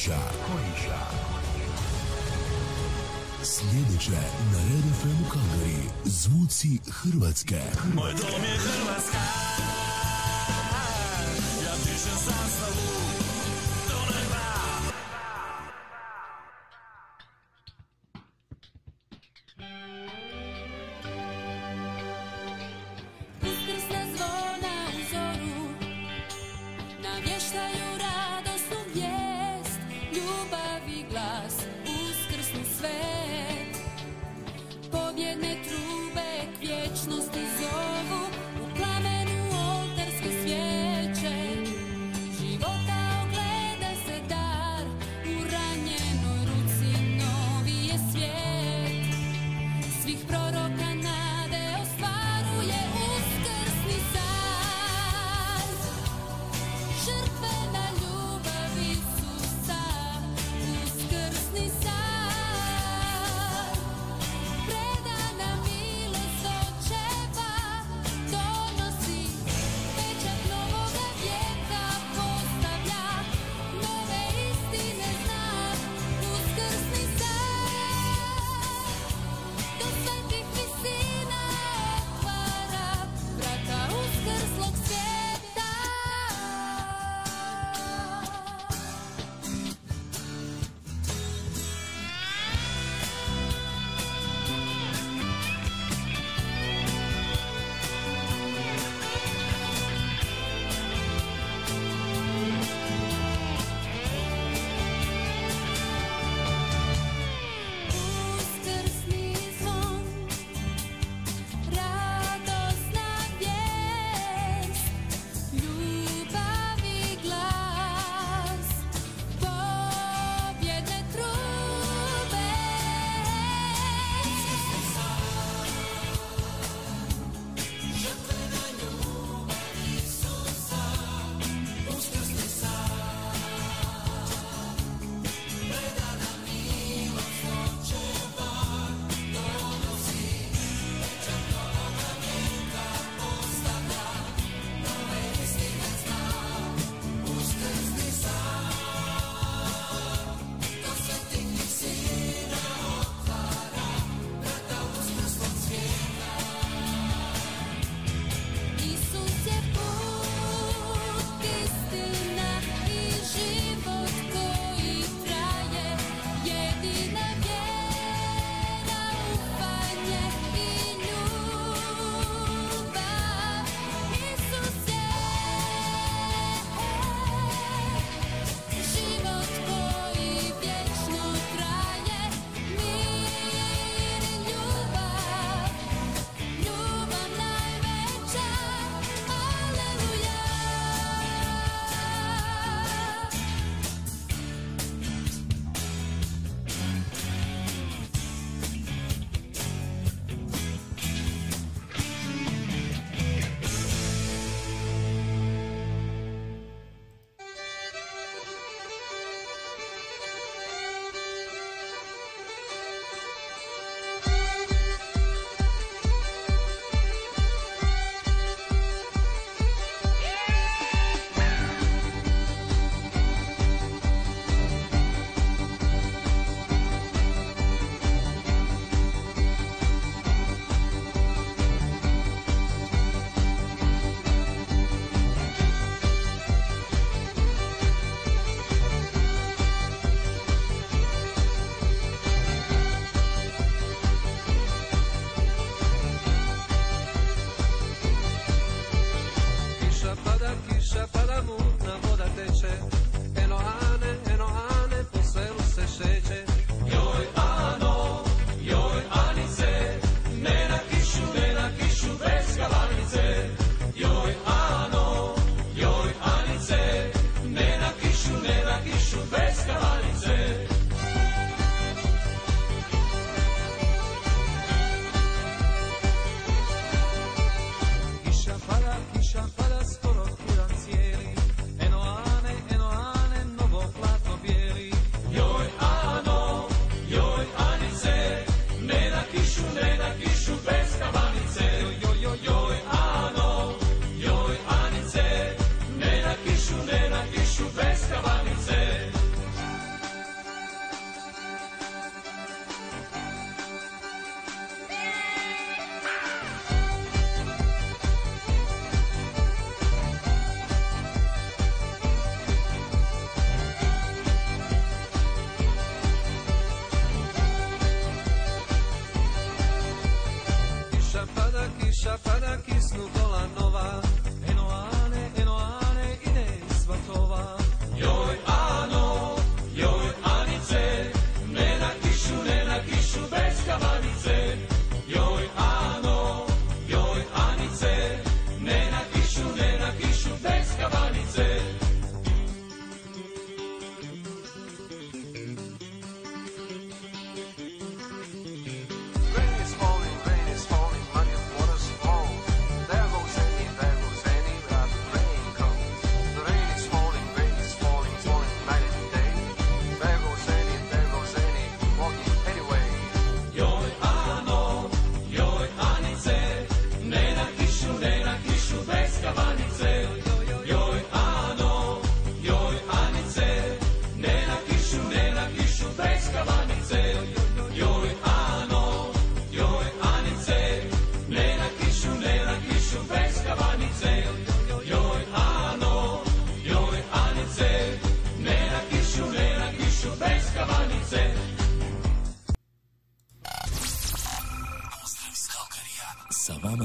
Kojiša. Kojiša. Sljedeće na Red FM Kalgari. Zvuci Hrvatske. Moj dom je Hrvatska.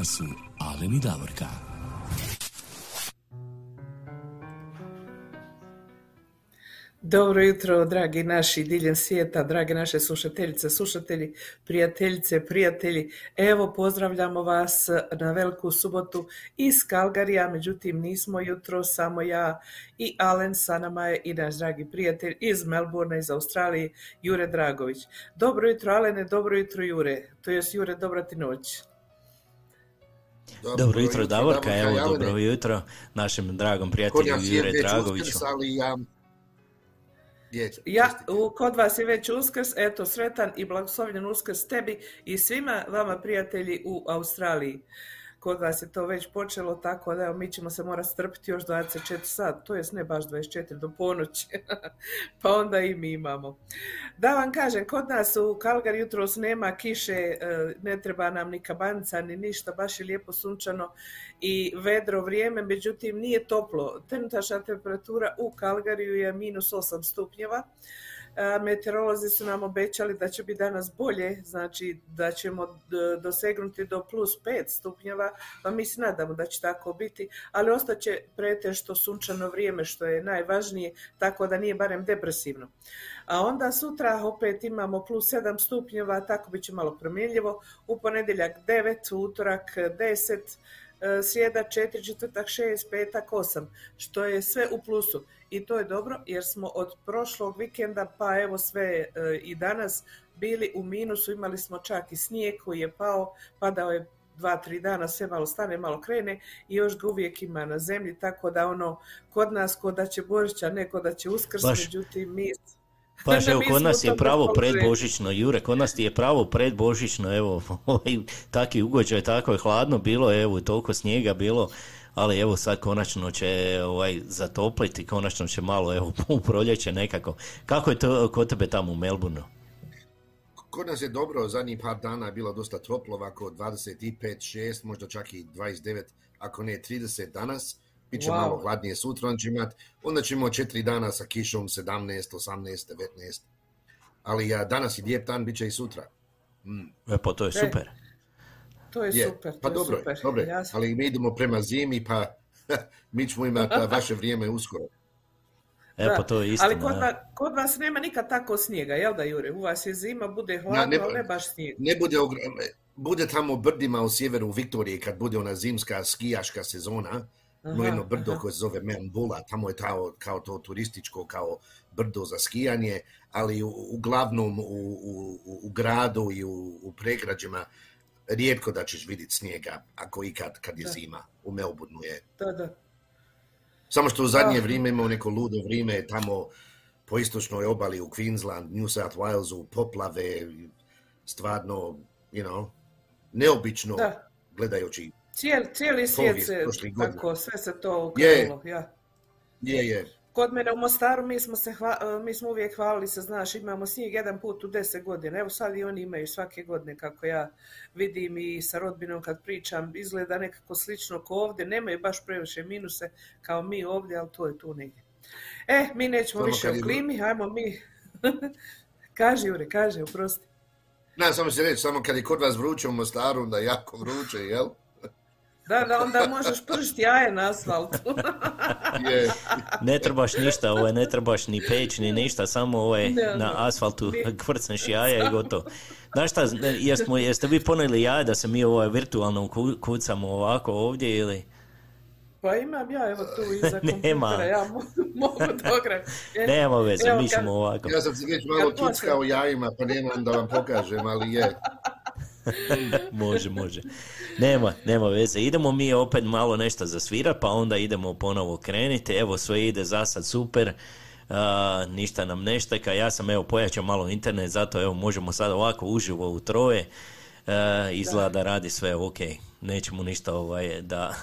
Su Alen i Davorka. Dobro jutro, dragi naši diljem svijeta, drage naše slušateljice, slušatelji, prijateljice, prijatelji. Evo, pozdravljamo vas na veliku subotu iz Kalgarija, međutim nismo jutro, samo ja i Alen, sa nama je i naš dragi prijatelj iz Melbourne, iz Australije, Jure Dragović. Dobro jutro, Alene, dobro jutro, Jure. To jest, Jure, dobra ti noć. Dobro jutro Davorka, evo Javne. dobro jutro našem dragom prijatelju Jure Dragoviću. Uskrs, ali ja... Djeca, Ja, u, kod vas je već uskrs, eto, sretan i blagoslovljen uskrs tebi i svima vama prijatelji u Australiji. Kod vas je to već počelo, tako da mi ćemo se morati strpiti još 24 sat, to jest ne baš 24 do ponoći, pa onda i mi imamo. Da vam kažem, kod nas u Kalgar jutros nema kiše, e, ne treba nam ni kabanica ni ništa, baš je lijepo sunčano i vedro vrijeme, međutim nije toplo. Trenutačna temperatura u Kalgariju je minus 8 stupnjeva. Meteorolozi su nam obećali da će biti danas bolje, znači da ćemo d- dosegnuti do plus 5 stupnjeva, pa mi se nadamo da će tako biti, ali ostaće pretešto sunčano vrijeme što je najvažnije, tako da nije barem depresivno. A onda sutra opet imamo plus 7 stupnjeva, tako bit će malo promjenljivo, u ponedjeljak 9, u utorak 10, e, srijeda 4, četvrtak 6, petak 8, što je sve u plusu. I to je dobro jer smo od prošlog vikenda pa evo sve e, i danas bili u minusu, imali smo čak i snijeg koji je pao, padao je dva, tri dana, sve malo stane, malo krene i još ga uvijek ima na zemlji, tako da ono, kod nas ko da će Božića, ne ko da će Uskrs, Baš. međutim mi... Baš evo, kod nas je pravo predbožično, Jure, kod nas ti je pravo predbožično, evo, ovaj, taki ugođaj, tako je hladno bilo, evo, toliko snijega bilo, ali evo sad konačno će ovaj, zatopliti, konačno će malo, evo, u proljeće nekako. Kako je to kod tebe tamo u Melbourneu? Kod nas je dobro, zadnjih par dana je bilo dosta toplo, ovako 25, 6, možda čak i 29, ako ne 30 danas. Biće Wow. malo hladnije sutra, onda ćemo imati, onda ćemo četiri dana sa kišom 17, 18, 19. Ali a, danas je lijep dan, bit će i sutra. Mm. E, pa to je E, super. To je Je, super, to pa je dobro, super. dobro. Ja ali mi idemo prema zimi, pa mi ćemo imati vaše vrijeme uskoro. E, pa to je istina. Ali kod, da. va- kod vas nema nikad tako snijega, jel da Jure? U vas je zima, bude hladno, Ja, ne- ali ne baš snijeg. Ne bude, bude tamo u brdima u sjeveru Viktorije kad bude ona zimska skijaška sezona, Aha, jedno brdo aha. koje se zove Membula, tamo je kao, kao to turističko, kao brdo za skijanje, ali u, uglavnom u, u, gradu i u, u pregrađima rijetko da ćeš vidjeti snijega, ako ikad kad je Da. zima. U Melbourneu je. Da, da. Samo što u zadnje vrijeme imamo neko ludo vrijeme tamo po istočnoj obali u Queensland, New South Walesu, poplave, stvarno, you know, neobično Da. gledajući. Cijeli, cijeli svijet se, tako, sve se to Je. okrenulo, ja. Je, je. Kod mene u Mostaru mi smo, se hva, e, mi smo uvijek hvalili se, znaš, imamo snijeg jedan put u deset godina. Evo sad i oni imaju svake godine, kako ja vidim i sa rodbinom kad pričam, izgleda nekako slično ko ovdje. Nemaju baš previše minuse kao mi ovdje, ali to je tu negdje. E, mi nećemo Samo više o je- klimi, ajmo mi. kaži, Jure, kaži, oprosti. Ne, samo se reći, samo kad je kod vas vruće u Mostaru, onda je jako vruće, jel? Da, da, onda možeš pržiti jaje na asfaltu. Je. Ne trebaš ništa, ovaj, ne trebaš ni peć, ni ništa, samo ovaj, Ne, na asfaltu kvrcneš jaja i gotovo. Znaš šta, jesmo, jeste vi poneli jaja da se mi ovaj, virtualno ku- kucamo ovako ovdje ili... Pa imam ja, evo tu iza Nema. kompjutera, ja mo- mogu dograt. E, Nema veze, evo mi kad- ćemo ovako. Ja sam se već malo tuckao jajima, pa nemam da vam pokažem, ali je. može, može. Nema, nema veze. Idemo mi opet malo nešto zasvirat, pa onda idemo ponovo krenuti. Evo, sve ide za sad super. A, ništa nam ne šteka. Ja sam evo pojačao malo internet, zato evo možemo sad ovako uživo u troje. A, izgleda da radi sve ok. Nećemo ništa ovaj da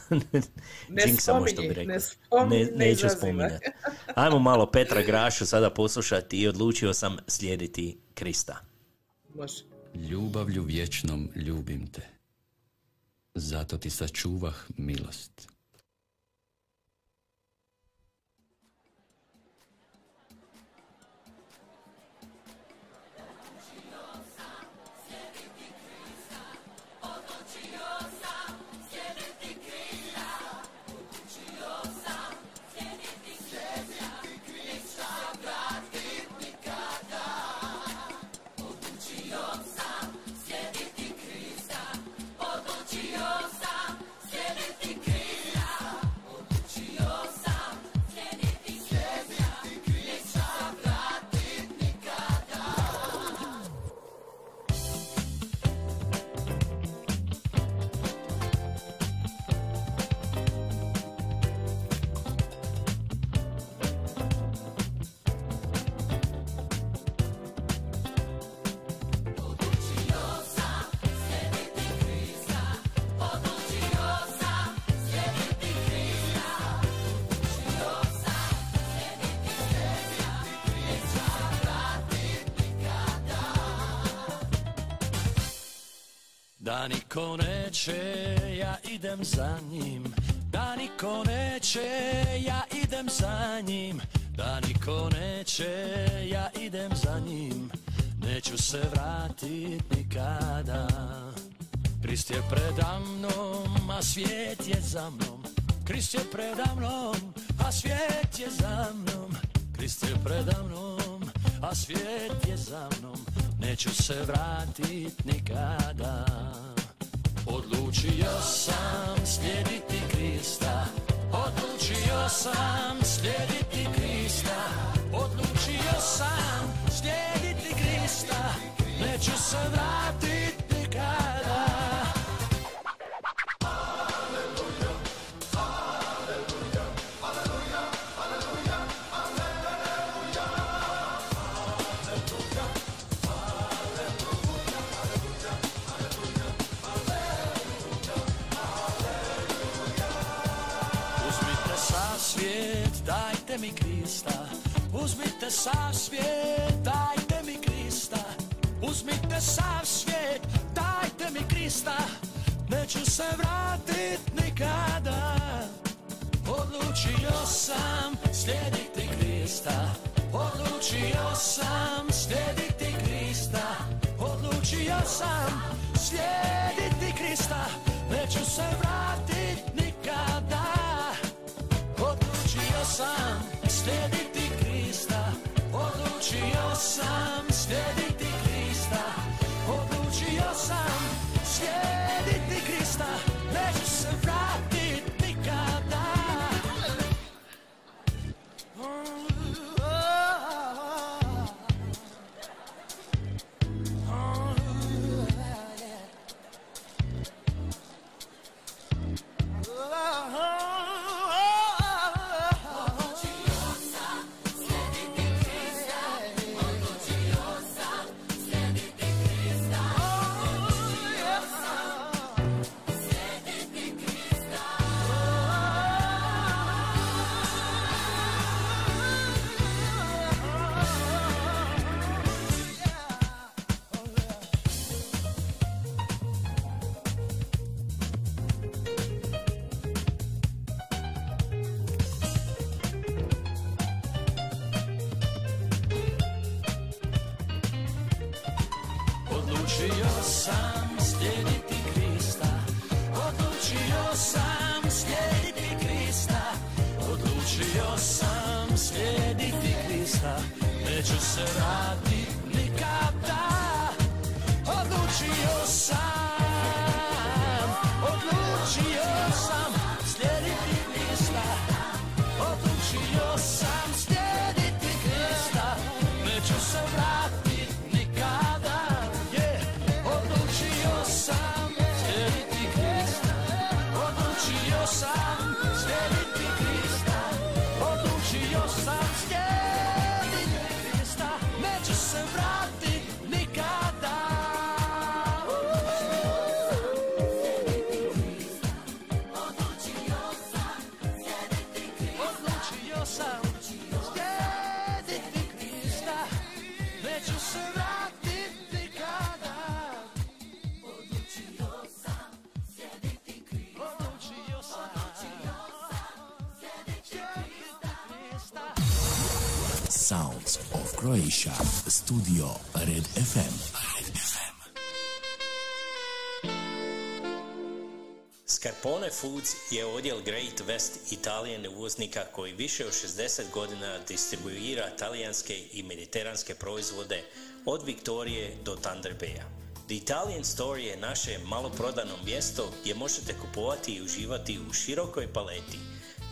Ne džinksamo što bi spominji, rekao. ne spominji, ne neću spominjati. Ajmo malo Petra Grašu sada poslušati i odlučio sam slijediti Krista. Može. Ljubavlju vječnom ljubim te, zato ti sačuvah milost. Niko neće, ja idem za njim. Da niko neće, ja idem za njim. Da niko neće, ja idem za njim. Neću se vratit nikada. Krist je preda mnom, a svijet je za mnom. Krist je preda mnom, a svijet je za mnom. Krist je preda mnom, a svijet je za mnom. Neću se vratit nikada Odlučio sam slijediti Krista. Odlučio sam slijediti Krista. Odlučio sam slijediti Krista. Neću se vratit sav svijet, dajte mi Krista. Uzmite sav svijet, dajte mi Krista. Neću se vratit nikada. Odlučio sam slijediti Krista. Odlučio sam slijediti Krista. Odlučio sam slijediti Krista. Neću se vratit nikada. Odlučio sam slijediti Odlučio sam Scarpone Foods je odjel Great West Italijan uvoznika koji više od 60 godina distribuira talijanske i mediteranske proizvode od Viktorije do Thunder Baya. The Italian Store je naše maloprodano mjesto gdje možete kupovati i uživati u širokoj paleti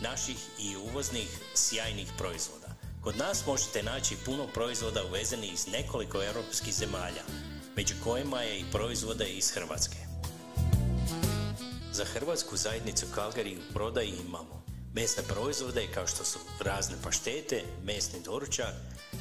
naših i uvoznih sjajnih proizvoda. Kod nas možete naći puno proizvoda uvezenih iz nekoliko europskih zemalja, među kojima je i proizvode iz Hrvatske. Za hrvatsku zajednicu Calgary u prodaji imamo mesne proizvode kao što su razne paštete, mesni doručak,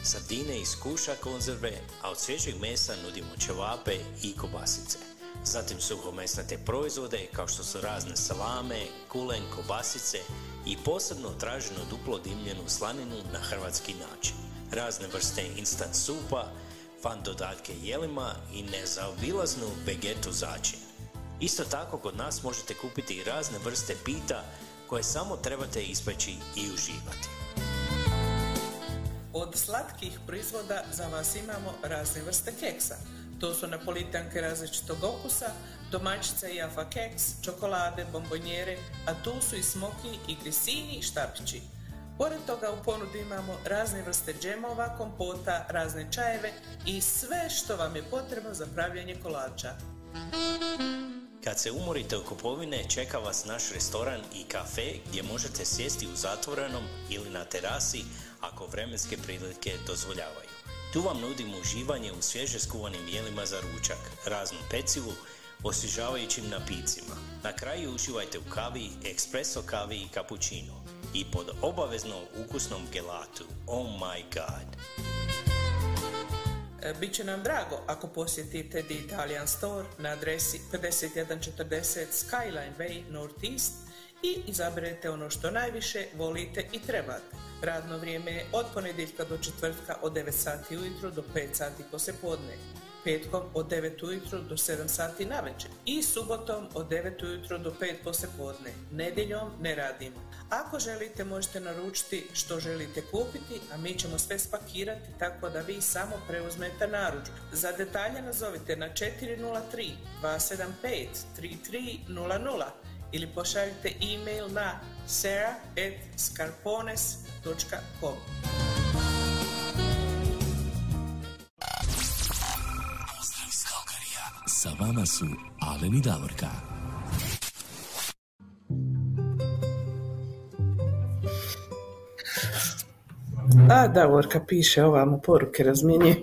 sardine iz kuša konzerve, a od svježeg mesa nudimo ćevape i kobasice. Zatim suhomesnate proizvode kao što su razne salame, kulen, kobasice i posebno traženu duplo dimljenu slaninu na hrvatski način. Razne vrste instant supa, fan dodatke jelima i nezaobilaznu vegetu začin. Isto tako kod nas možete kupiti i razne vrste pita koje samo trebate ispeći i uživati. Od slatkih proizvoda za vas imamo razne vrste keksa. To su napolitanke različitog okusa, domaćica i jafa keks, čokolade, bombonjere, a tu su i smoki i grisini i štapići. Pored toga u ponudi imamo razne vrste džemova, kompota, razne čajeve i sve što vam je potrebno za pravljanje kolača. Kad se umorite u kupovine, čeka vas naš restoran i kafe gdje možete sjesti u zatvorenom ili na terasi ako vremenske prilike dozvoljavaju. Tu vam nudimo uživanje u svježe skuvanim jelima za ručak, raznu pecivu, osvježavajućim napicima. Na kraju uživajte u kavi, espresso kavi i cappuccino i pod obavezno ukusnom gelatu. Oh my god! E, Biće nam drago ako posjetite The Italian Store na adresi 5140 Skyline Way Northeast i izaberete ono što najviše volite i trebate. Radno vrijeme je od ponedjeljka do četvrtka od 9 sati ujutro do 5 sati poslijepodne. Petkom od 9 ujutro do 7 sati navečer i subotom od 9 ujutro do 5 poslijepodne. Nedjeljom ne radimo. Ako želite možete naručiti što želite kupiti, a mi ćemo sve spakirati tako da vi samo preuzmete narudžbu. Za detalje nazovite na 403 275 3300 ili pošaljite e-mail na sarah.scarpones.com Sa vama su Alen i Davorka. A, Davorka piše ovamo poruke razmjenjuje,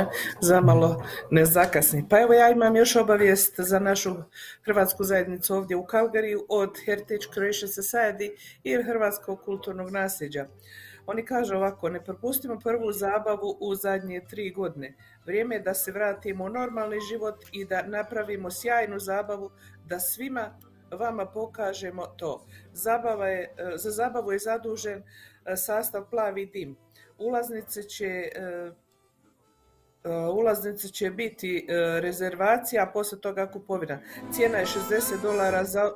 zamalo ne zakasni. Pa evo ja imam još obavijest za našu hrvatsku zajednicu ovdje u Kalgariju od Heritage Croatia Society i Hrvatskog kulturnog nasljeđa. Oni kažu ovako, ne propustimo prvu zabavu u zadnje tri godine. Vrijeme je da se vratimo u normalni život i da napravimo sjajnu zabavu, da svima vama pokažemo to. Zabava je, e, za zabavu je zadužen e, sastav Plavi dim. Ulaznice će e, ulaznice će biti rezervacija, a poslije toga kupovina. Cijena je 60 dolara za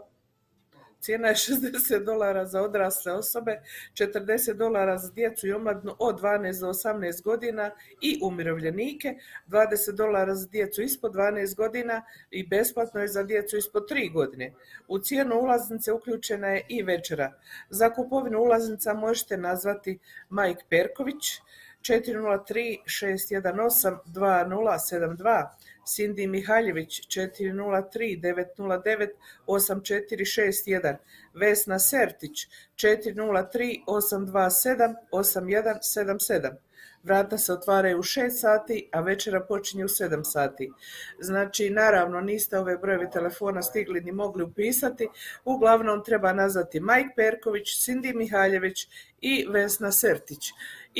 Cijena je 60 dolara za odrasle osobe, 40 dolara za djecu i omladnu od 12 do 18 godina i umirovljenike, 20 dolara za djecu ispod 12 godina i besplatno je za djecu ispod 3 godine. U cijenu ulaznice uključena je i večera. Za kupovinu ulaznica možete nazvati Majk Perković 403 618 2072 Cindy Mihaljević 403 909 8461, Vesna Sertić 403 827 8177. Vrata se otvaraju u 6 sati, a večera počinje u 7 sati. Znači, naravno, niste ove brojeve telefona stigli ni mogli upisati. Uglavnom treba nazvati Majk Perković, Cindy Mihaljević i Vesna Sertić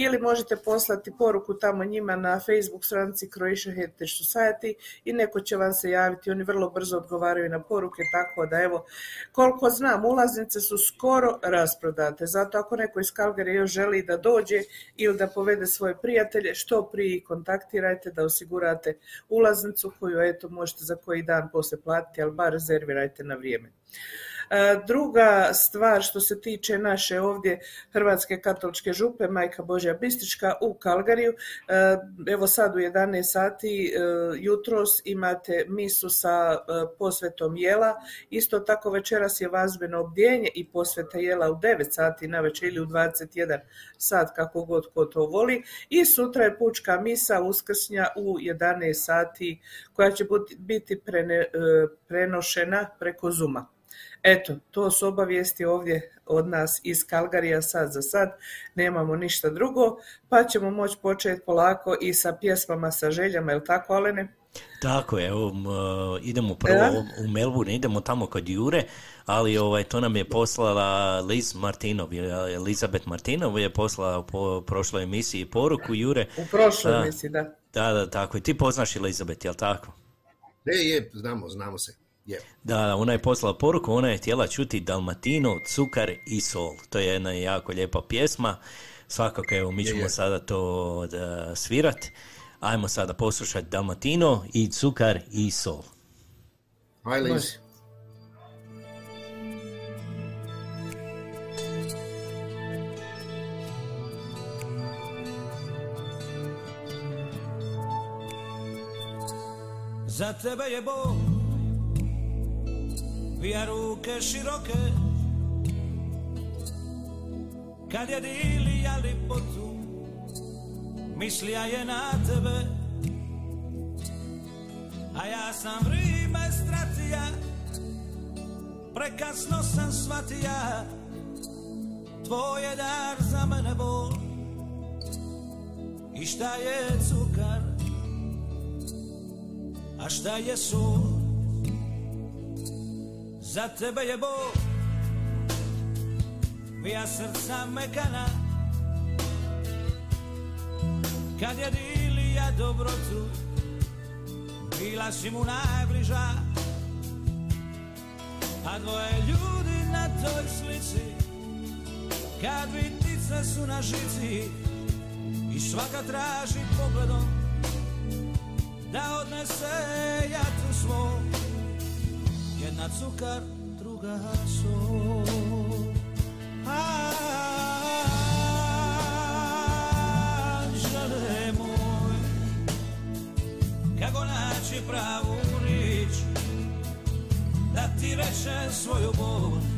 ili možete poslati poruku tamo njima na Facebook stranici Croatia Heritage Society i neko će vam se javiti, oni vrlo brzo odgovaraju na poruke, tako da evo, koliko znam, ulaznice su skoro rasprodate, zato ako neko iz Calgary još želi da dođe ili da povede svoje prijatelje, što prije kontaktirajte da osigurate ulaznicu koju eto možete za koji dan poslije platiti, ali bar rezervirajte na vrijeme. E, Druga stvar što se tiče naše ovdje Hrvatske katoličke župe, Majka Božja Bistrička u Kalgariju, e, evo sad u 11 sati e, jutros imate misu sa posvetom jela, isto tako večeras je vazbeno obdjenje i posveta jela u 9 sati na večer ili u 21 sat kako god ko to voli i sutra je pučka misa uskrsnja u 11 sati koja će biti prenošena preko Zuma. Eto, to su obavijesti ovdje od nas iz Kalgarija sad za sad, nemamo ništa drugo, pa ćemo moći početi polako i sa pjesmama, sa željama, jel tako Alene? Tako je, evo, m, idemo prvo Da. u Melbourne, idemo tamo kod Jure, ali ovaj, to nam je poslala Liz Martinov, je- Elizabeth Martinov je poslala po prošloj emisiji poruku Jure. U prošloj emisiji, da. Da, da, tako je. Ti poznaš Elizabeth, jel tako? Je, je, znamo, znamo se. Da, ona je poslala poruku, ona je htjela čuti Dalmatino, cukar i sol. To je jedna jako lijepa pjesma. Svakako, evo, mi Je, ćemo sada to da, svirat. Ajmo sada poslušati Dalmatino i cukar i sol. Hi, Liz. Za tebe je Bog Vija ruke široke. Kad je dilija lipotu Mislija je na tebe. A ja sam vrime stratija Prekasno sam shvatija. Tvoj je dar za mene bol. I šta je cukar? A šta je sol Za tebe je Bog. Vija srca mekana. Kad je dilija dobrotu Bila si mu najbliža. A dvoje ljudi na toj slici Kad vitice su na žici I svaka traži pogledom da odnese jatu svoj Jedna cukar, druga sol Anđele moj Kako naći pravu riječ Da ti reče svoju bol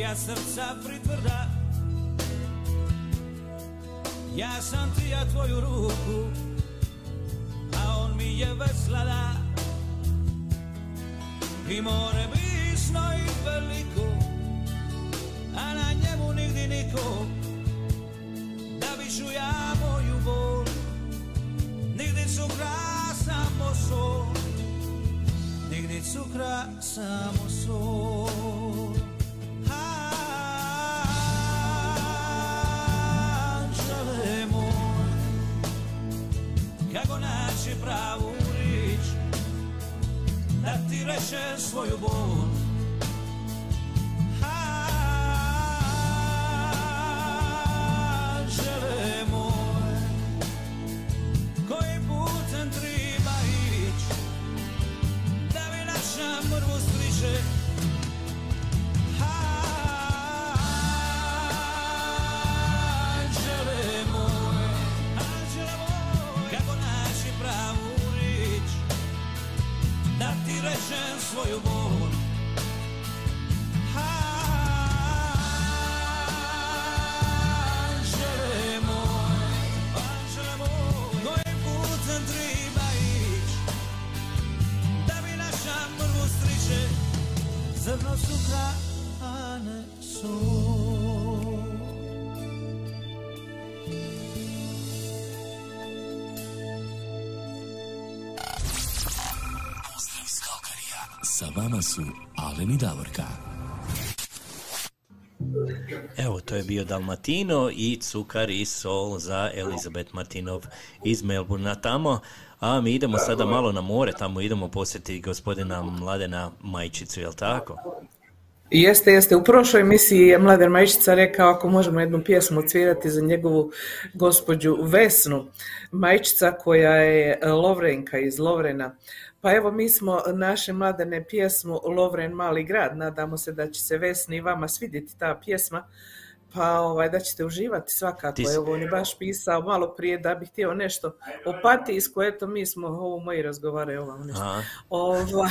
Ja srca pritvrda. Ja sam ti ja tvoju ruku A on mi je veslada. I more bisno i veliko A na njemu nigdje niko. Da bi ću ja moju bol Nigdje cukra samo sol. Nigdje cukra samo sol Kako naći pravu rič? Da ti rečem svoju bol su Alen i Davorka. Evo, to je bio Dalmatino i Cukar i Sol za Elizabeth Martinov iz Melburna tamo. A mi idemo sada malo na more, tamo idemo posjetiti gospodina Mladena Majčicu, jel tako? Jeste, jeste. U prošloj emisiji je Mladen Majčica rekao ako možemo jednu pjesmu odsvirati za njegovu gospođu Vesnu. Majčica koja je Lovrenka iz Lovrena. Pa evo mi smo naše mladene pjesmu Lovren mali grad. Nadamo se da će se Vesni i vama svidjeti ta pjesma. Pa ovaj, da ćete uživati svakako. Ti si- Evo on je baš pisao malo prije da bi htio nešto o Patijsku. Eto mi smo, ovo moji razgovaraju ovamo nešto. Ovaj,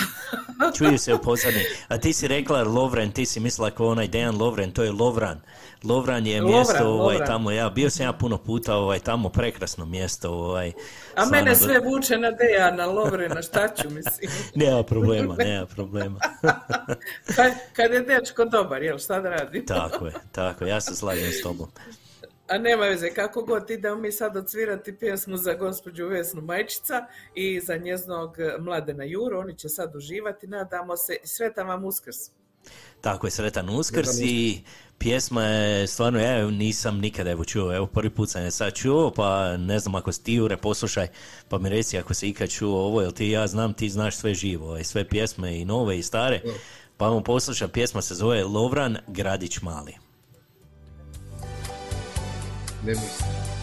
Čuju se u pozadini. A ti si rekla Lovren, ti si mislila kao onaj Dejan Lovren, to je Lovran. Lovran je Lovran, mjesto ovaj, Lovran. tamo, ja bio sam ja puno puta ovaj, tamo, prekrasno mjesto. Ovaj, A mene da- sve vuče na Dejana Lovrena, šta ću mislim? Nema problema, nema problema. Kad, kad je dečko dobar, jel, šta da radi? tako je, tako ja se slažem s tobom. A nema veze, kako god idemo mi sad odsvirati pjesmu za gospođu Vesnu Majčica i za njeznog Mladena Juru, oni će sad uživati, nadamo se, sretan vam uskrs. Tako je, sretan uskrs i pjesma je stvarno, ja nisam nikada evo čuo, evo prvi put sam je sad čuo, pa ne znam ako si ti Jure, poslušaj, pa mi reci ako si ikad čuo ovo, jel ti ja znam, ti znaš sve živo, ovaj, sve pjesme i nove i stare, pa vam poslušaj, pjesma se zove Lovran Gradić Mali. Ne mislim.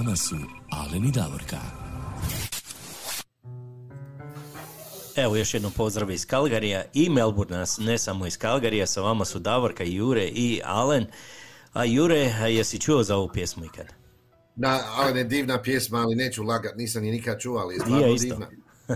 Vama su Alen i Davorka. Evo još jednom pozdrav iz Kalgarija i Melbourne, ne samo iz Kalgarija, sa vama su Davorka, Jure i Alen. A Jure, a jesi čuo za ovu pjesmu ikad? Na, ali ne divna pjesma, ali neću lagat, nisam je nikad čuo, ali je stvarno ja divna.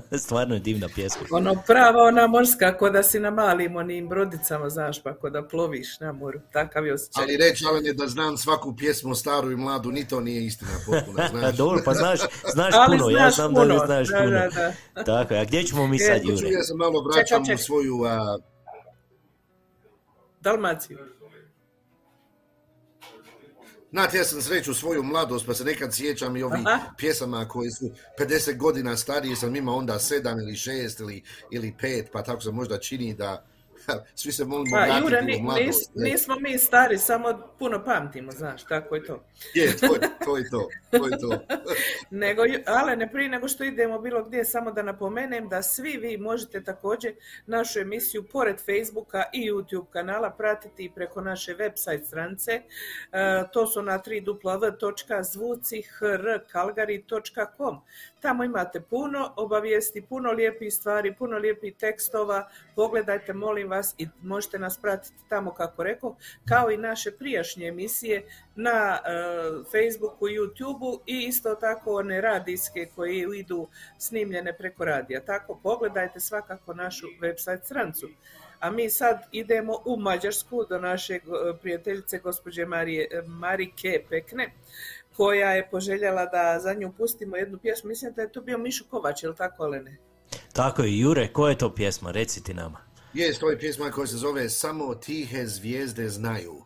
Stvarno je divna pjesma. Ono prava ona morska, ko da si na malim onim brodicama, znaš, pa ko da ploviš na moru. Takav je osjećaj. Ali reći, ali da znam svaku pjesmu staru i mladu, ni to nije istina potpuno, znaš. Dobro, pa znaš, znaš Ali puno, ja znaš znam da puno, znaš da, puno. da, da. Tako, a gdje ćemo mi sad, Jure? Ja sam malo vraćam u svoju... A, Dalmaciju. Znate, ja sam sreću svoju mladost, pa se nekad sjećam i ovih Aha. pjesama koji su 50 godina stariji, sam imao onda 7 ili 6 ili, ili 5, pa tako se možda čini da svi se volimo Pa, vratiti Jure, u ni- nis- nismo mi stari, samo puno pamtimo, znaš, tako je to. Je, to, je- to je to, to je to. Nego, ale ne prije nego što idemo bilo gdje, samo da napomenem da svi vi možete također našu emisiju pored Facebooka i YouTube kanala pratiti i preko naše website stranice. E, to su na www.zvucihrkalgari.com. Tamo imate puno obavijesti, puno lijepih stvari, puno lijepih tekstova. Pogledajte, molim vas, i možete nas pratiti tamo, kako rekao, kao i naše prijašnje emisije na e, Facebooku, YouTubeu i isto tako one radijske koje idu snimljene preko radija. Tako pogledajte svakako našu website strancu. A mi sad idemo u Mađarsku do naše go- prijateljice gospođe Marije, Marike Pekne, koja je poželjela da za nju pustimo jednu pjesmu. Mislim da je to bio Mišo Kovač, je li tako, Alene? Tako je, Jure, koja je to pjesma? Reci ti nama. Je, to je pjesma koja se zove Samo tihe zvijezde znaju.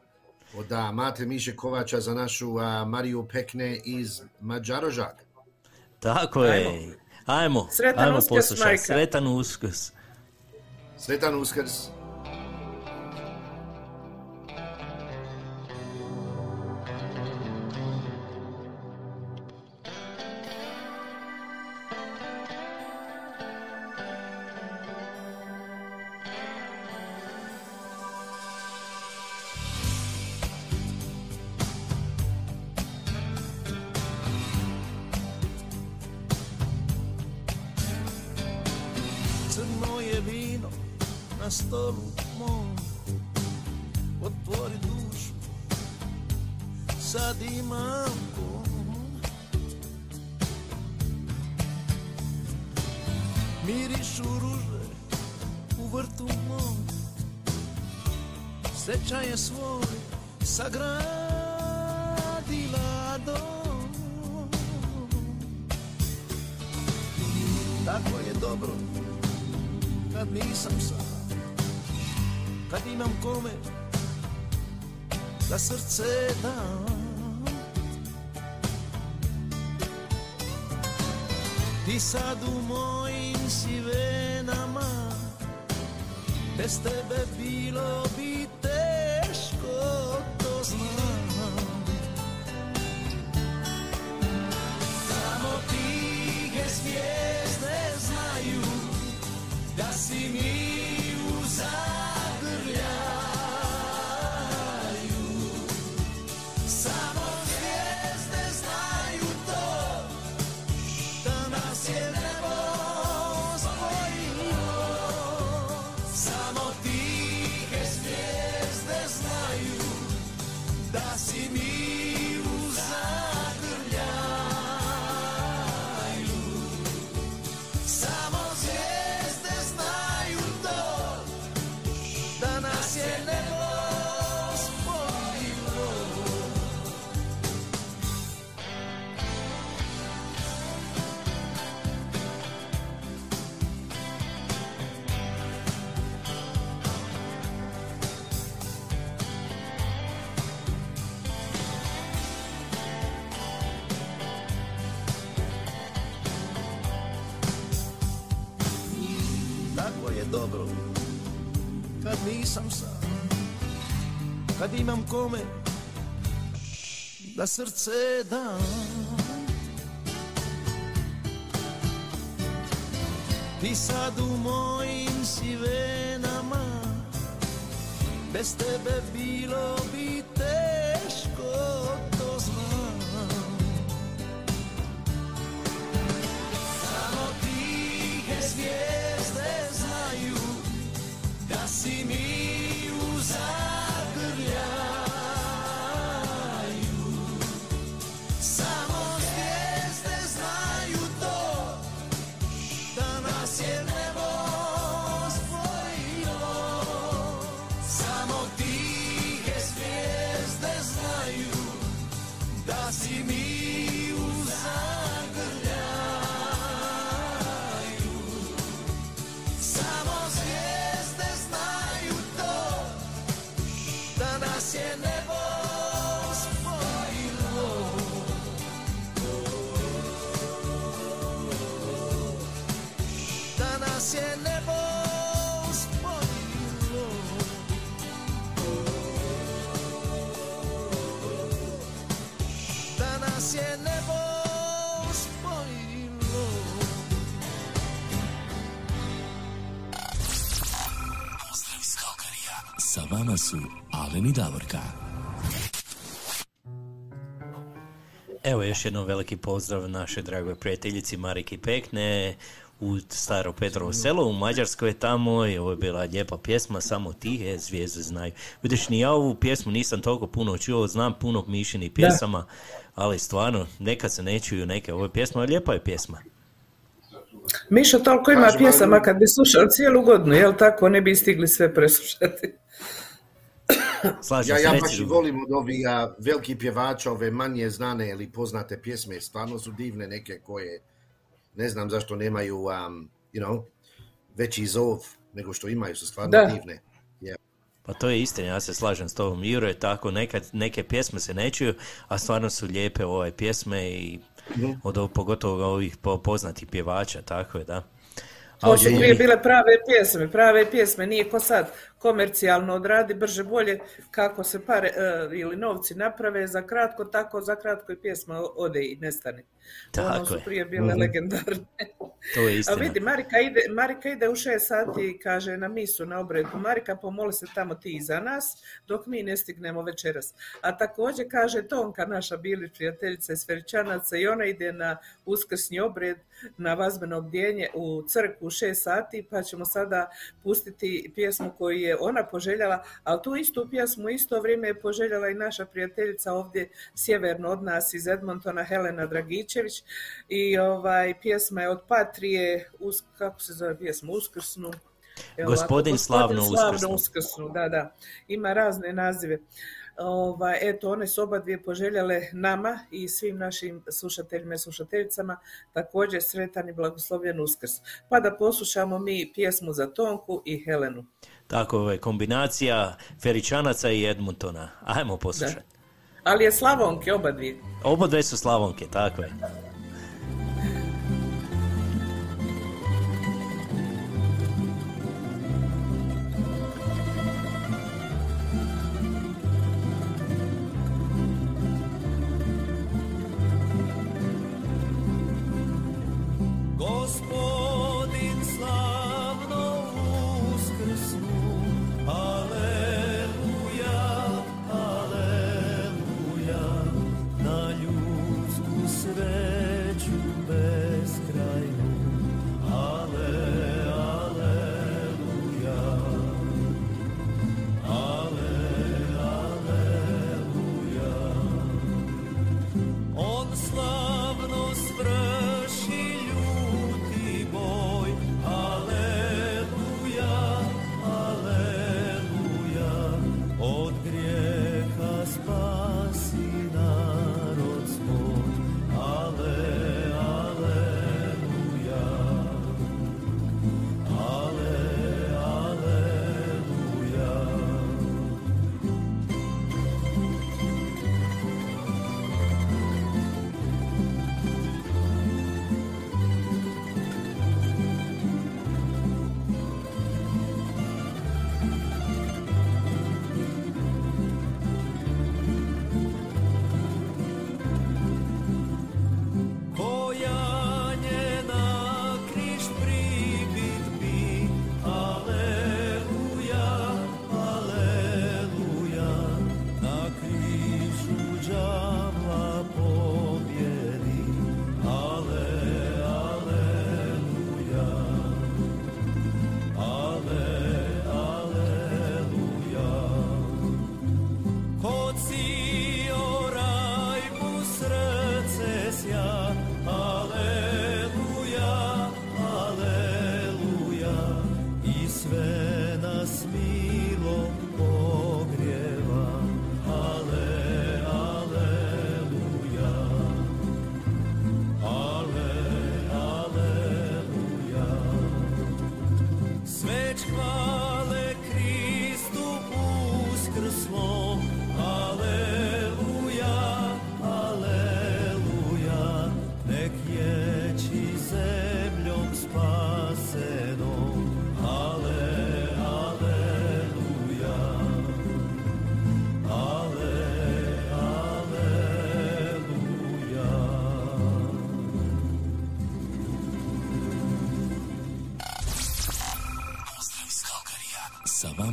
Od Mate Miše Kovača za našu a, Mariju Pekne iz Mađarožak. Tako je. Ajmo, Sretan ajmo Uskrs, poslušati. majka. Sretan uskrs. Sretan Uskrs. Kome Da srce dam. Ti sad u mojim si venama Bez tebe bilo su Alen i Davorka. Evo još jednom veliki pozdrav našoj dragoj prijateljici Mariki Pekne u Staro Petrovo selo u Mađarskoj je tamo i ovo je bila lijepa pjesma, samo tihe zvijezde znaju. Vidiš, ni ja ovu pjesmu nisam toliko puno čuo, znam puno mišinih pjesama, ali stvarno, neka se ne čuju neke ove pjesme, ali lijepa je pjesma. Mišo toliko ima pjesama ali- kad bi slušali cijelu godinu, jel tako, ne bi stigli sve preslušati. Slažem Ja, ja baš volim od ovih velikih pjevača, ove manje znane ili poznate pjesme, stvarno su divne neke koje, ne znam zašto nemaju, um, you know, veći zov nego što imaju, su stvarno Da. divne. Yeah. Pa to je istina, ja se slažem s tobom. Juro je tako, nekad, neke pjesme se ne čuju, a stvarno su lijepe ove pjesme i od ovog, pogotovo ovih po- poznatih pjevača, tako je, da. To su je- prije bile prave pjesme, prave pjesme, nije ko sad komercijalno odradi brže bolje kako se pare e, ili novci naprave za kratko, tako za kratko i pjesma ode i nestane. ono Tako su je. prije bile Mhm. legendarne. To je A istina. vidi, Marika ide, Marika ide u šest sati i kaže na misu na obredu. Marika, pomoli se tamo ti iza nas, dok mi ne stignemo večeras. A također kaže Tonka, naša bili prijateljica iz Feričanaca, i ona ide na uskrsni obred, na vazbeno obdjenje u crkvu u šest sati, pa ćemo sada pustiti pjesmu koju je ona poželjala, ali tu istu pjesmu isto vrijeme je poželjala i naša prijateljica ovdje sjeverno od nas iz Edmontona, Helena Dragičević. I ovaj pjesma je od Patrije, us, kako se zove pjesma, Uskrsnu. Evo ovako, Gospodin slavno slavno uskrsnu. uskrsnu, da, da. Ima razne nazive. Ovaj, eto, one su oba dvije poželjale nama i svim našim slušateljima i slušateljicama također sretan i blagoslovljen uskrs. Pa da poslušamo mi pjesmu za Tonku i Helenu. Tako je, kombinacija Feričanaca i Edmontona. Ajmo poslušati. Ali je Slavonke oba dvije. Oba dve su Slavonke, tako je.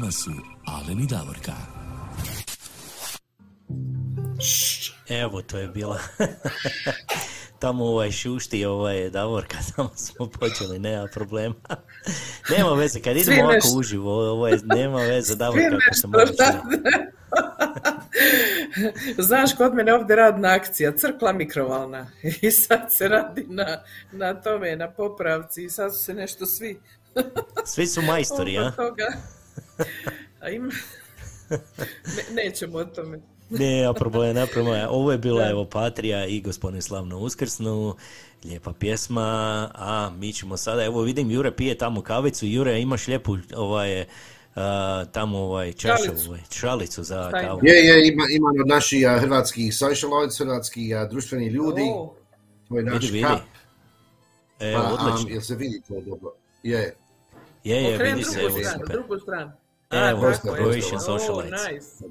Vama su Alen i Davorka. Evo, to je bila tamo ovaj šušti, ovaj Davorka, tamo smo počeli, nema problema. nema veze, kad idemo Svi ovako uživo, ovo je, nema veze, Davorka, kako se rade. Znaš, kod mene ovdje radna akcija, crkla mikrovalna. I sad se radi na, na tome, na popravci i sad su se nešto svi Svi su majstori, a? toga. A ima... Ne, nećemo o tome. Nema problema, nema problema. Ovo je bila Da. evo Patrija i gospodin Slavno Uskrsnu, lijepa pjesma, a mi ćemo sada, evo vidim Jure pije tamo kavicu, Jure imaš lijepu ovaj, a, tamo ovaj čašu, Šalicu. ovaj, šalicu za kavu. Je, je, ima, ima od naših a, hrvatskih socialoids, hrvatskih a, društveni ljudi. O, To je naš Vidi, vidi. kap. E, Pa, odlično. am, jel se vidi to dobro? Je. Je, je, vidi se, drugu stranu, drugu stranu. Evo, tako je. Croatian O, Socialites. nice.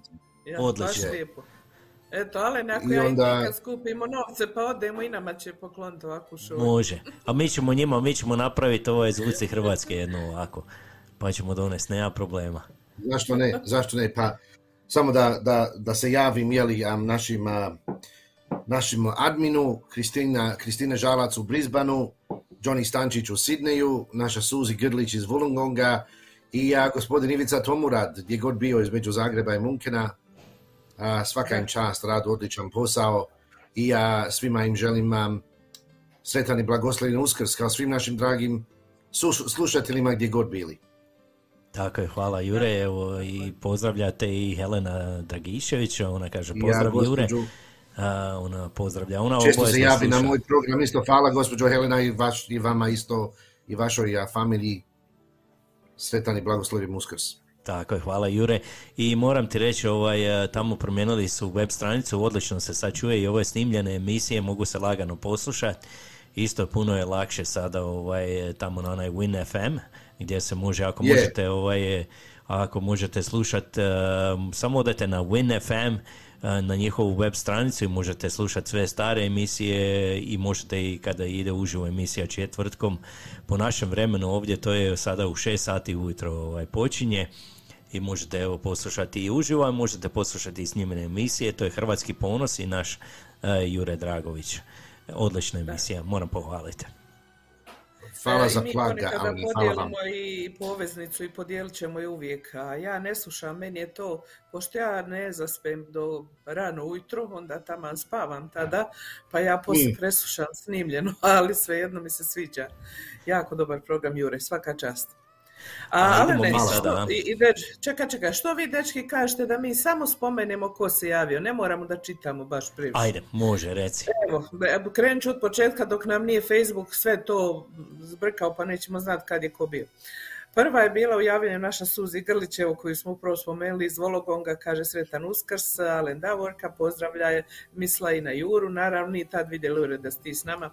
Ja, Odlično. Eto, ali ako I ja onda- skupimo novce pa odemo i nama će pokloniti ovakvu šovu. Može. A mi ćemo njima, mi ćemo napraviti ovaj zvuci Hrvatske jedno ovako. Pa ćemo donesti, nema problema. Zašto ne? Zašto ne? Pa samo da, da, da se javim jeli, našim, a, našim adminu, Kristina, Kristina Žalac u Brisbaneu, Johnny Stančić u Sidneju, naša Suzi Grlić iz Wollongonga i ja, gospodin Ivica Tomurad, gdje god bio između Zagreba i Munkena. A, svaka im čast, rad, odličan posao i ja svima im želim am, sretan i blagoslovljen uskrs kao svim našim dragim slušateljima gdje god bili. Tako je, hvala Jure, evo i pozdravljate i Helena Dragišević, ona kaže ja, pozdrav Jure, a, ona pozdravlja, ona Često se javi na sluša. moj program isto. Hvala gospođo Helena i, vaš, i vama isto i vašoj a, familiji. Sretan i blagoslovim uskrs. Tako je, hvala Jure. I moram ti reći, ovaj, e, tamo promijenili su web stranicu, odlično se sad čuje i ove snimljene emisije mogu se lagano poslušati. Isto puno je lakše sada ovaj, tamo na onaj Win FM, gdje se može, ako Je. možete ovaj, ako možete slušati, samo odete na Win FM, e, na njihovu web stranicu i možete slušati sve stare emisije i možete i kada ide uživo emisija četvrtkom po našem vremenu ovdje to je sada u 6 sati ujutro ovaj, počinje i možete evo poslušati i uživo, a možete poslušati i snimene emisije, to je Hrvatski ponos i naš e, Jure Dragović. Odlična emisija, moram pohvaliti. Hvala za i mi plaga, ponekad ali hvala vam. podijelimo i poveznicu i podijelit ćemo je uvijek, a ja ne slušam, meni je to, pošto ja ne zaspem do rano ujutro, onda tamo spavam tada, pa ja poslije Mm. preslušam snimljeno, ali svejedno mi se sviđa. Jako dobar program Jure, svaka čast. A, ali ne, što- i, i deč- čekaj, čekaj, što vi dečki kažete da mi samo spomenemo ko se javio, ne moramo da čitamo baš previše. Ajde, može, reci. Evo, krenut ću od početka dok nam nije Facebook sve to zbrkao pa nećemo znati kad je ko bio. Prva je bila u javljanju naša Suzi Grlić, evo koju smo upravo spomenuli iz Vologonga, kaže Sretan Uskrs, Alen Davorka, pozdravlja je, misla i na Juru, naravno nije tad vidjeli ured da si ti s nama.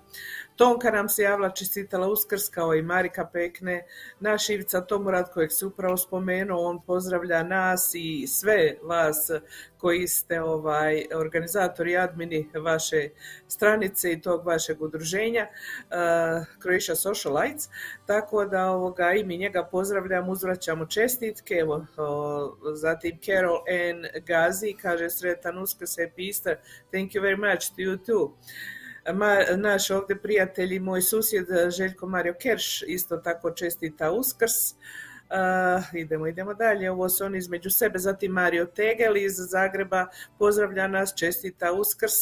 Tonka nam se javila, čestitala Uskrs, kao i Marika Pekne, naš Ivica Tomurad kojeg se upravo spomenuo, on pozdravlja nas i sve vas koji ste ovaj organizatori i admini vaše stranice i tog vašeg udruženja uh, Croatia Socialites, tako da ovoga, i mi njega pozdravljamo, uzvraćamo čestitke, evo, o, zatim Carol N. Gazi kaže sretan uskrs, happy Easter, thank you very much to you too. Ma, naš ovdje prijatelj i moj susjed Željko Mario Kerš isto tako čestita uskrs. Uh, idemo, idemo dalje. Ovo su oni između sebe. Zatim Mario Tegel iz Zagreba pozdravlja nas, čestita uskrs.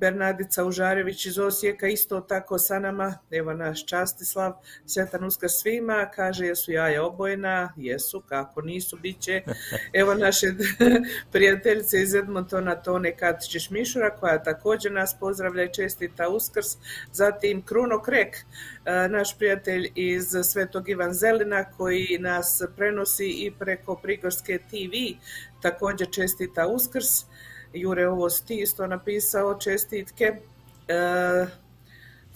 Bernardica Užarević iz Osijeka isto tako sa nama. Evo naš Častislav. Sretan uskrs svima. Kaže jesu jaja obojena. Jesu, kako nisu, bit će. Evo naše prijateljice iz Edmontona Tone Katić Mišura koja također nas pozdravlja i čestita uskrs. Zatim Kruno Krek, e, naš prijatelj iz Svetog Ivan Zelina koji nas prenosi i preko Prigorske TV, također čestita uskrs. Jure, ovo si ti isto napisao, čestitke. E,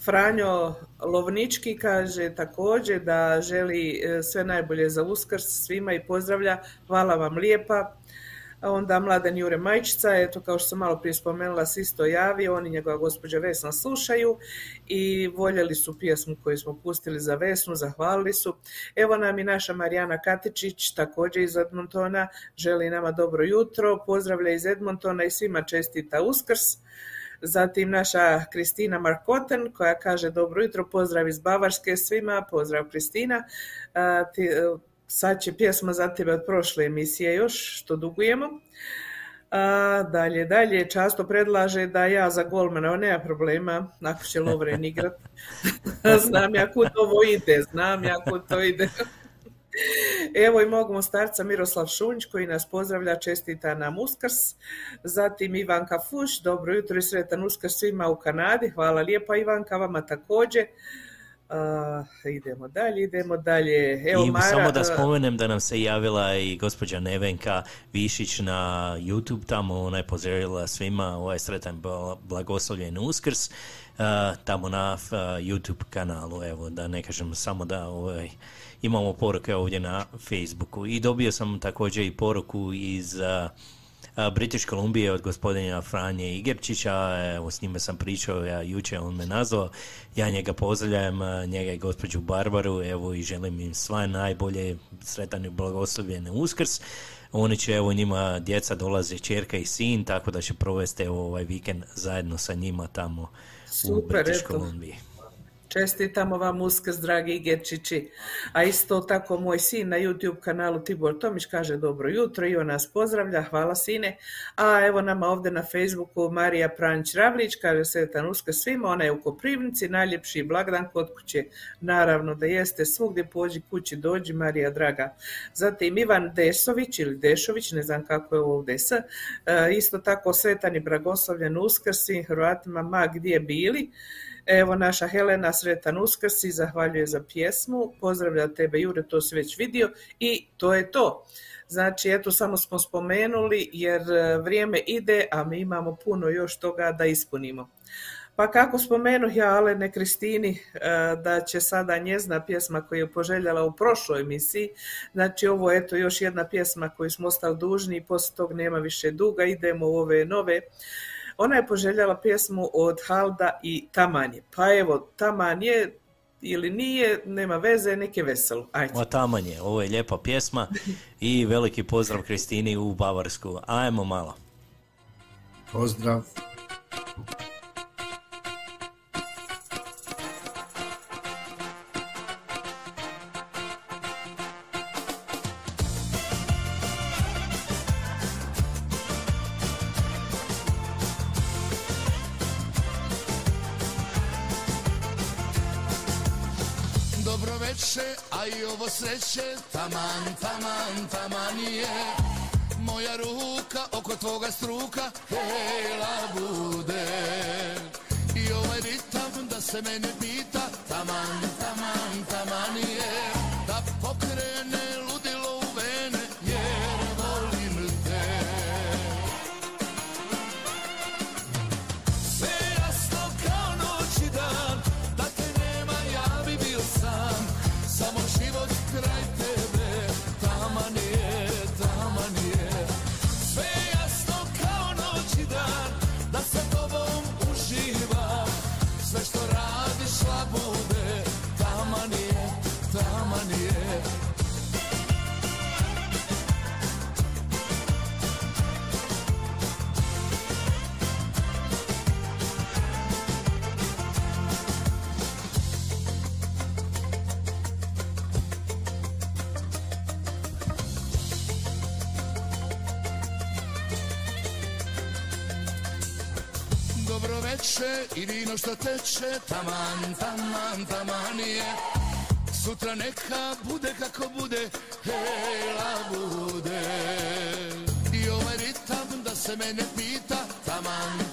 Franjo Lovnički kaže također da želi e, sve najbolje za uskrs svima i pozdravlja. Hvala vam lijepa. Onda Mladen Jure Majčica, eto kao što sam malo prije spomenula, se isto javio, on i njegova gospođa Vesna slušaju i voljeli su pjesmu koju smo pustili za Vesnu, zahvalili su. Evo nam i naša Marijana Katičić, također iz Edmontona, želi nama dobro jutro, pozdravlja iz Edmontona i svima čestita Uskrs. Zatim naša Kristina Markoten koja kaže dobro jutro, pozdrav iz Bavarske svima, pozdrav Kristina. Sad će pjesma za tebe od prošle emisije još, što dugujemo. A, dalje, dalje, často predlaže da ja za golmana, nema problema, ako će Lovren igrat. znam ja kud ovo ide, znam ja kud to ide. Evo i mog mostarca Miroslav Šunć koji nas pozdravlja, čestita nam Uskrs. Zatim Ivanka Fuš, dobro jutro i sretan Uskrs svima u Kanadi. Hvala lijepa Ivanka, vama također. A, idemo dalje, idemo dalje. Evo, I Mara, samo da a, spomenem da nam se javila i gospođa Nevenka Višić na YouTube, tamo ona je pozdravila svima ovaj sretan bla- blagoslovljen uskrs, a, tamo na a, YouTube kanalu, evo da ne kažem samo da ovaj, imamo poruke ovdje na Facebooku. I dobio sam također i poruku iz British Columbije od gospodina Franje Igerčića, evo s njime sam pričao, ja jučer on me nazvao, ja njega pozdravljam, njega i gospođu Barbaru, evo i želim im sve najbolje, sretan i blagoslovljene uskrs. Oni će, evo njima djeca dolaze, čerka i sin, tako da će provesti evo, ovaj vikend zajedno sa njima tamo u Super, British eto. Čestitamo vam uskrs, dragi Igerčići. A isto tako moj sin na YouTube kanalu Tibor Tomić kaže dobro jutro i on nas pozdravlja, hvala sine. A evo nama ovdje na Facebooku Marija Pranć Ravlić kaže sretan uskrs svima, ona je u Koprivnici, najljepši blagdan kod kuće. Naravno da jeste, svugdje pođi kući dođi Marija draga. Zatim Ivan Desović ili Dešović, ne znam kako je ovo ovdje s, e, isto tako sretan i blagoslovljen uskrs svim Hrvatima ma gdje bili. Evo naša Helena Sretan Uskrs i zahvaljuje za pjesmu. Pozdravlja tebe Jure, to si već vidio i to je to. Znači, eto, samo smo spomenuli jer e, vrijeme ide, a mi imamo puno još toga da ispunimo. Pa kako spomenuh ja Alene Kristini e, da će sada njezna pjesma koju je poželjela u prošloj emisiji, znači ovo je eto još jedna pjesma koju smo ostali dužni i poslije tog nema više duga, idemo u ove nove. Ona je poželjela pjesmu od Halda i Tamanje. Pa evo, Taman je ili nije, nema veze, nek je veselo. Ajde. O tamanje, ovo je lijepa pjesma i veliki pozdrav Kristini u Bavarsku. Ajmo malo. Pozdrav. Taman, taman, taman je. Moja ruka oko tvoga struka, hela bude. I ovaj ritam da se mene pita, taman, i vino što teče Taman, taman, taman je. Sutra neka bude kako bude Hela bude. I ovaj ritam da se mene pita Taman, taman,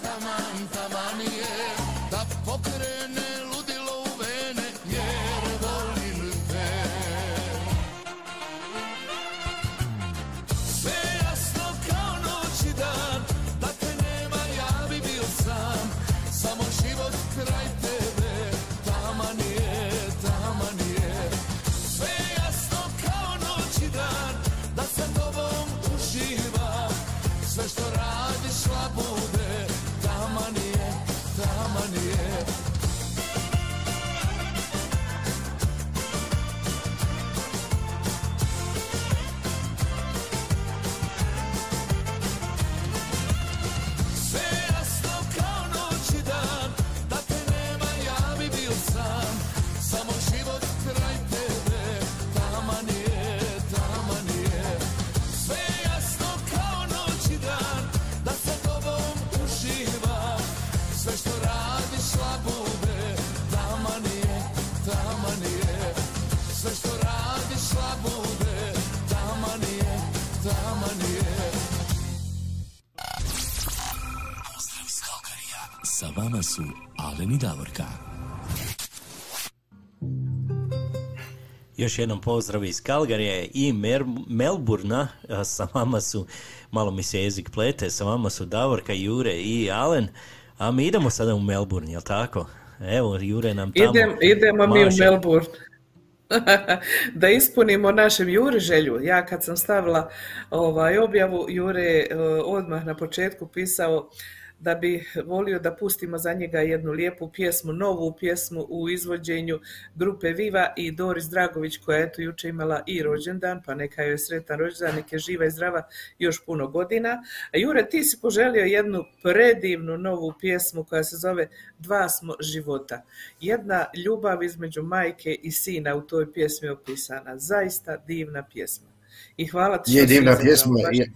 su Alen i Davorka. Još jednom pozdrav iz Kalgarije i Mer- Melburna, sa vama su, malo mi se jezik plete, sa vama su Davorka, Jure i Alen, a mi idemo sada u Melbourne, jel tako? Evo, Jure nam tamo Idem, idemo mi u. Melbourne. da ispunimo našem Juri želju. Ja kad sam stavila ovaj objavu, Jure je e, odmah na početku pisao da bi volio da pustimo za njega jednu lijepu pjesmu, novu pjesmu u izvođenju grupe Viva i Doris Dragović koja je eto jučer imala i rođendan, pa neka joj je sretan rođendan, neka je živa i zdrava još puno godina. A Jure, ti si poželio jednu predivnu novu pjesmu koja se zove Dva smo života. Jedna ljubav između majke i sina u toj pjesmi opisana. Zaista divna pjesma. I hvala ti što Je divna pjesma. je-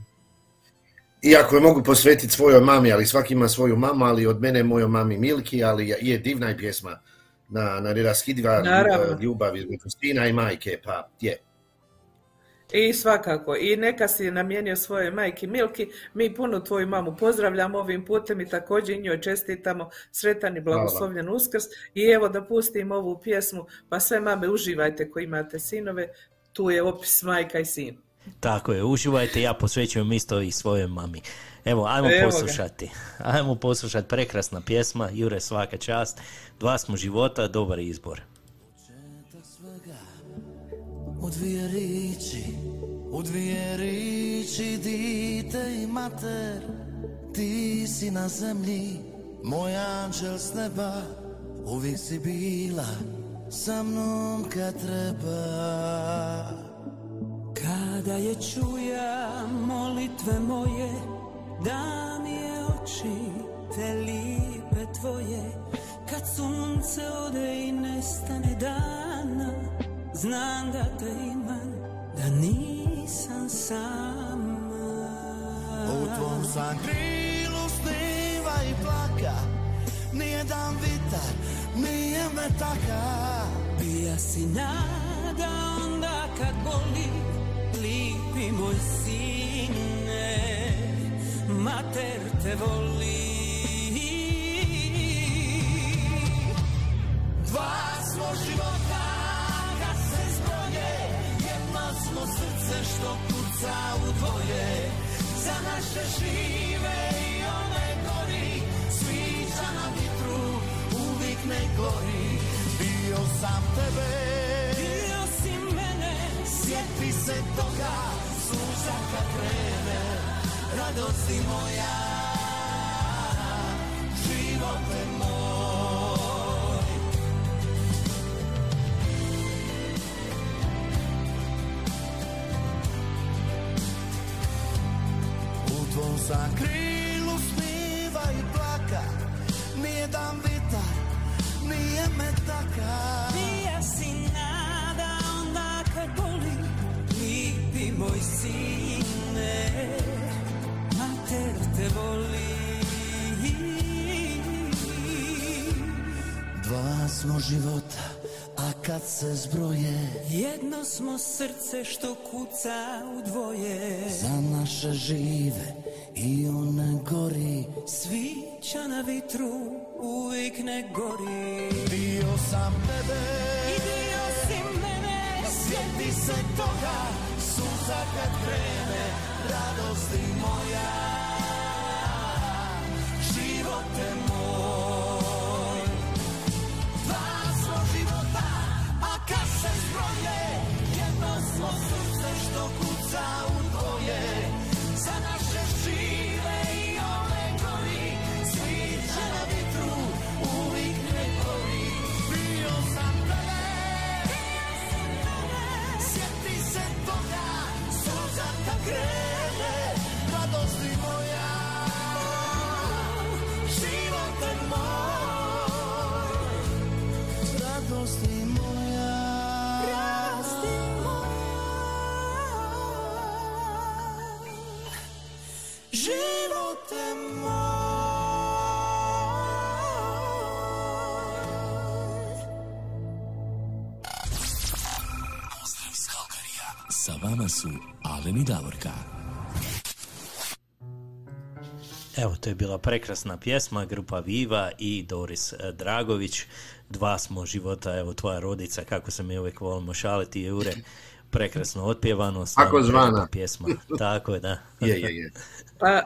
Iako je mogu posvetiti svojoj mami, ali svaki ima svoju mamu, ali od mene mojoj mami Milki, ali je- divna je pjesma na, na neraskidiva ljubav između sina i majke, pa je. I svakako, i neka si namijenio svojoj majki Milki, mi puno tvoju mamu pozdravljamo ovim putem i također i njoj čestitamo sretan i blagoslovljen uskrs. I evo da pustim ovu pjesmu, pa sve mame uživajte koji imate sinove, tu je opis majka i sin. Tako je, uživajte, ja posvećujem isto i svojoj mami. Evo, ajmo Evo ga. poslušati. Ajmo poslušati, prekrasna pjesma, Jure svaka čast. Dva smo života, dobar izbor. U dvije riči, u dvije riči dite i mater Ti si na zemlji, moj anđel s neba Uvijek si bila sa mnom kad treba Kada je čuja molitve moje, da mi je oči te lipe tvoje. Kad sunce ode i nestane dana, znam da te imam, da nisam sama. U tvom sam krilu sniva i plaka Nijedan vitar nije me taka Bija si nada onda kad boli, lipi moj sine, mater te voli. Dva smo života kad se zbroje Jedno smo srce što kuca u dvoje Za naše žive i one gori Sviđa na vitru uvijek ne gori Bio sam tebe se toga Suza kad krene Radosti moja Živote moj. U tvom sam krilu sniva i plaka Nijedan vitar nije me taka sine, mater te voli. Dva smo života, a kad se zbroje Jedno smo srce što kuca u dvoje, Za naše žive i one gori. Svića na vitru uvijek ne gori. Bio sam tebe. I dio si mene, Sjeti se toga Suza vama su Alen i Davorka. Evo, to je bila prekrasna pjesma, grupa Viva i Doris e, Dragović. Dva smo života, evo, tvoja rodica, kako se mi uvijek volimo šaliti, Jure. Prekrasno otpjevano, Tako zvana. pjesma. Tako je, da. Je, je, je. Pa,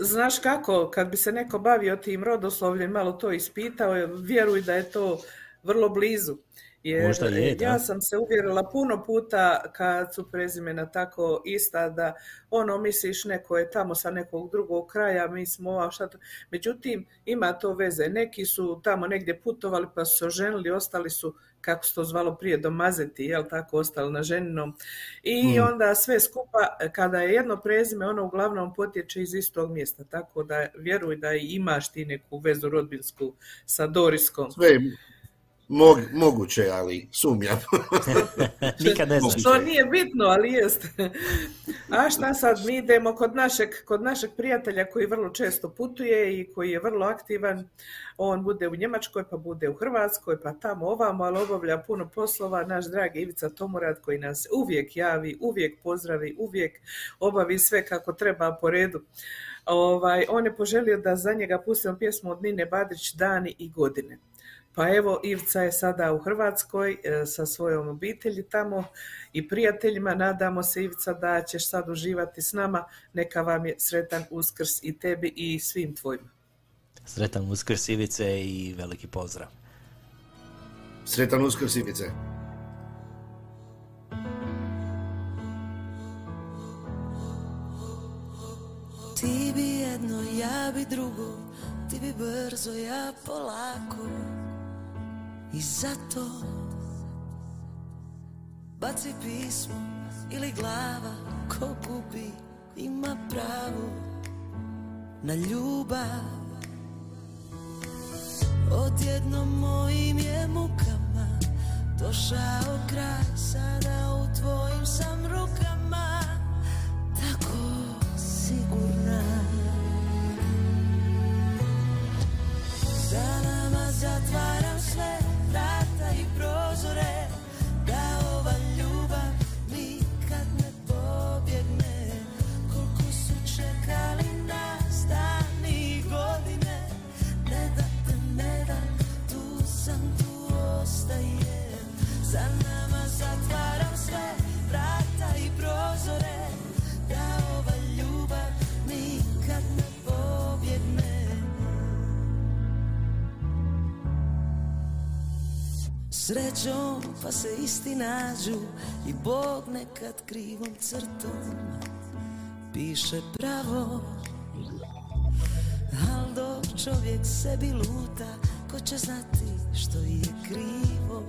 znaš kako, kad bi se neko bavio tim rodoslovljem, malo to ispitao, vjeruj da je to vrlo blizu. Jer Možda je, da. ja sam se uvjerila puno puta kad su prezimena tako ista da ono misliš neko je tamo sa nekog drugog kraja, mi smo ova šta to. Međutim, ima to veze. Neki su tamo negdje putovali pa su se oženili, ostali su kako se to zvalo prije domazeti, jel tako, ostali na ženinom. I Mm. onda sve skupa, kada je jedno prezime, ono uglavnom potječe iz istog mjesta, tako da vjeruj da i imaš ti neku vezu rodbinsku sa Doriskom. Sve mog, moguće, ali sumnjam. Nikad ne znaš. Što nije bitno, ali jest. A šta sad, mi idemo kod našeg, kod našeg prijatelja koji vrlo često putuje i koji je vrlo aktivan. On bude u Njemačkoj, pa bude u Hrvatskoj, pa tamo ovamo, ali obavlja puno poslova. Naš dragi Ivica Tomurad koji nas uvijek javi, uvijek pozdravi, uvijek obavi sve kako treba po redu. Ovaj, on je poželio da za njega pustimo pjesmu od Nine Badrić Dani i godine. Pa evo, Ivca je sada u Hrvatskoj e, sa svojom obitelji tamo i prijateljima. Nadamo se, Ivica, da ćeš sad uživati s nama. Neka vam je sretan uskrs i tebi i svim tvojima. Sretan uskrs Ivice i veliki pozdrav. Sretan uskrs, Ivice. Ti bi jedno, ja bi drugo, ti bi brzo, ja polako. I zato baci pismo ili glava, ko gubi ima pravo na ljubav. Odjednom mojim je mukama došao kraj, sada u tvojim sam rukama, Srećom pa se isti nađu i Bog nekad krivom crtom piše pravo. Al dok čovjek sebi luta, ko će znati što je krivo,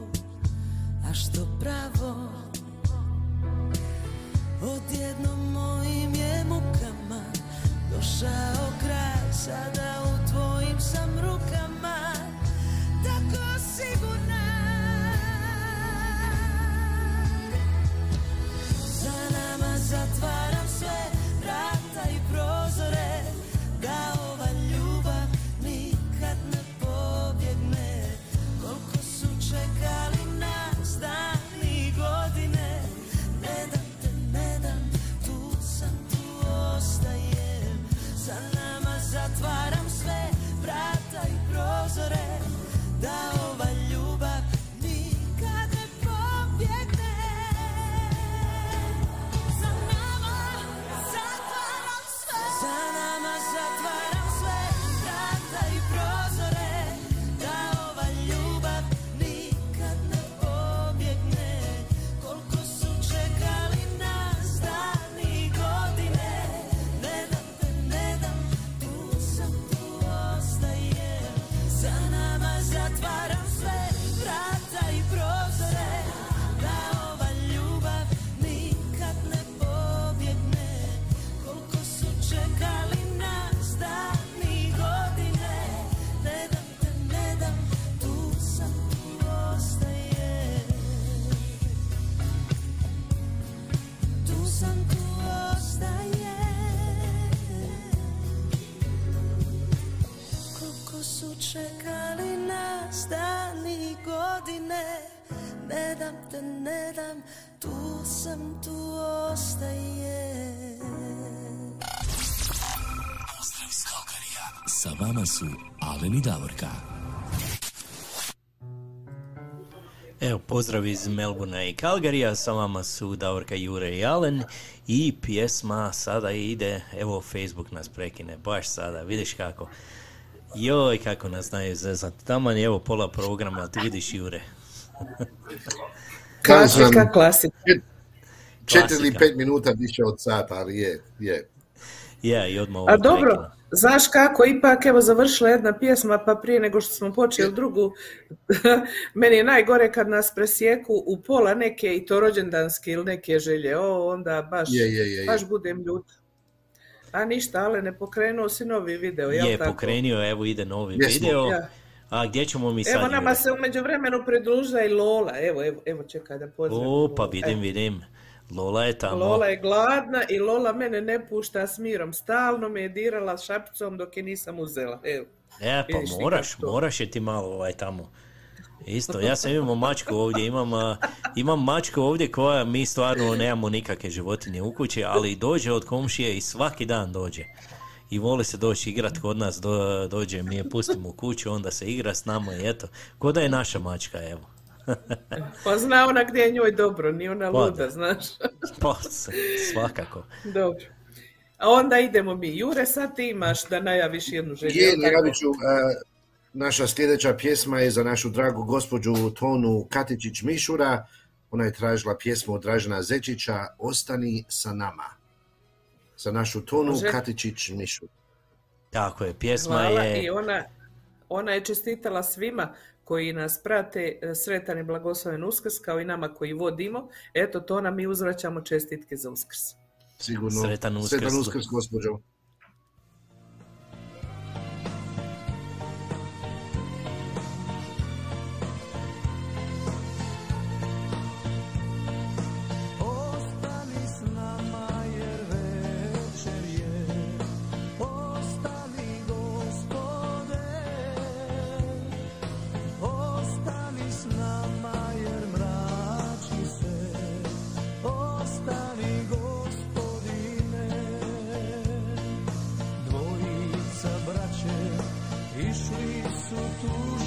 a što pravo. Odjednom mojim je mukama došao kraj, sada Sa vama su Alen i Davorka. Evo, pozdrav iz Melbourna i Calgaryja, sa vama su Davorka, Jure i Alen i pjesma sada ide, evo Facebook nas prekine, baš sada, vidiš kako. Joj, kako nas znaju zezat. Taman je evo pola programa, ti vidiš Jure. Klasika, klasika. Četiri ili pet minuta više od sata, ali je, je. Ja, i odmah ovo A dobro. Znaš kako, ipak evo završila jedna pjesma, pa prije nego što smo počeli drugu, meni je najgore kad nas presjeku u pola neke i to rođendanske ili neke želje, o, onda baš, Je, je, je, je. baš budem ljuta. A ništa, ale ne pokrenuo si novi video, jel Je, tako? pokrenio, evo ide novi Jesmo. video. Ja. A gdje ćemo mi sad? Evo nama se u međuvremenu pridružila i Lola, evo, evo, evo čekaj da pozdravim. O, pa vidim, vidim. Lola je tamo. Lola je gladna i Lola mene ne pušta s mirom, stalno me je dirala šapicom dok je nisam uzela, evo. E, pa Vidiš moraš, moraš je ti malo ovaj tamo. Isto, ja sam imao mačku ovdje, imam, a, imam mačku ovdje koja mi stvarno nemamo nikakve životinje u kući, ali dođe od komšije i svaki dan dođe. I voli se doći igrat kod nas, do, dođe, mi je pustimo u kuću, onda se igra s nama i eto, ko da je naša mačka, evo. Pa zna ona gdje je njoj dobro, ni ona Pa luda, da. znaš. Pa, svakako. dobro. A onda idemo mi. Jure, sad ti imaš da najaviš jednu želju. Je, najavit ću, e, naša sljedeća pjesma je za našu dragu gospođu Tonu Katičić-Mišura. Ona je tražila pjesmu od Dražena Zečića Ostani sa nama. Za našu Tonu Može. Katičić-Mišur. Tako je, pjesma Hvala je... i ona, ona je čestitala svima koji nas prate e, sretan i blagosloven uskrs, kao i nama koji vodimo. Eto, to nam mi uzvraćamo čestitke za uskrs. Sigurno. Sretan Uskrs. Sretan uskrs, gospođo. tu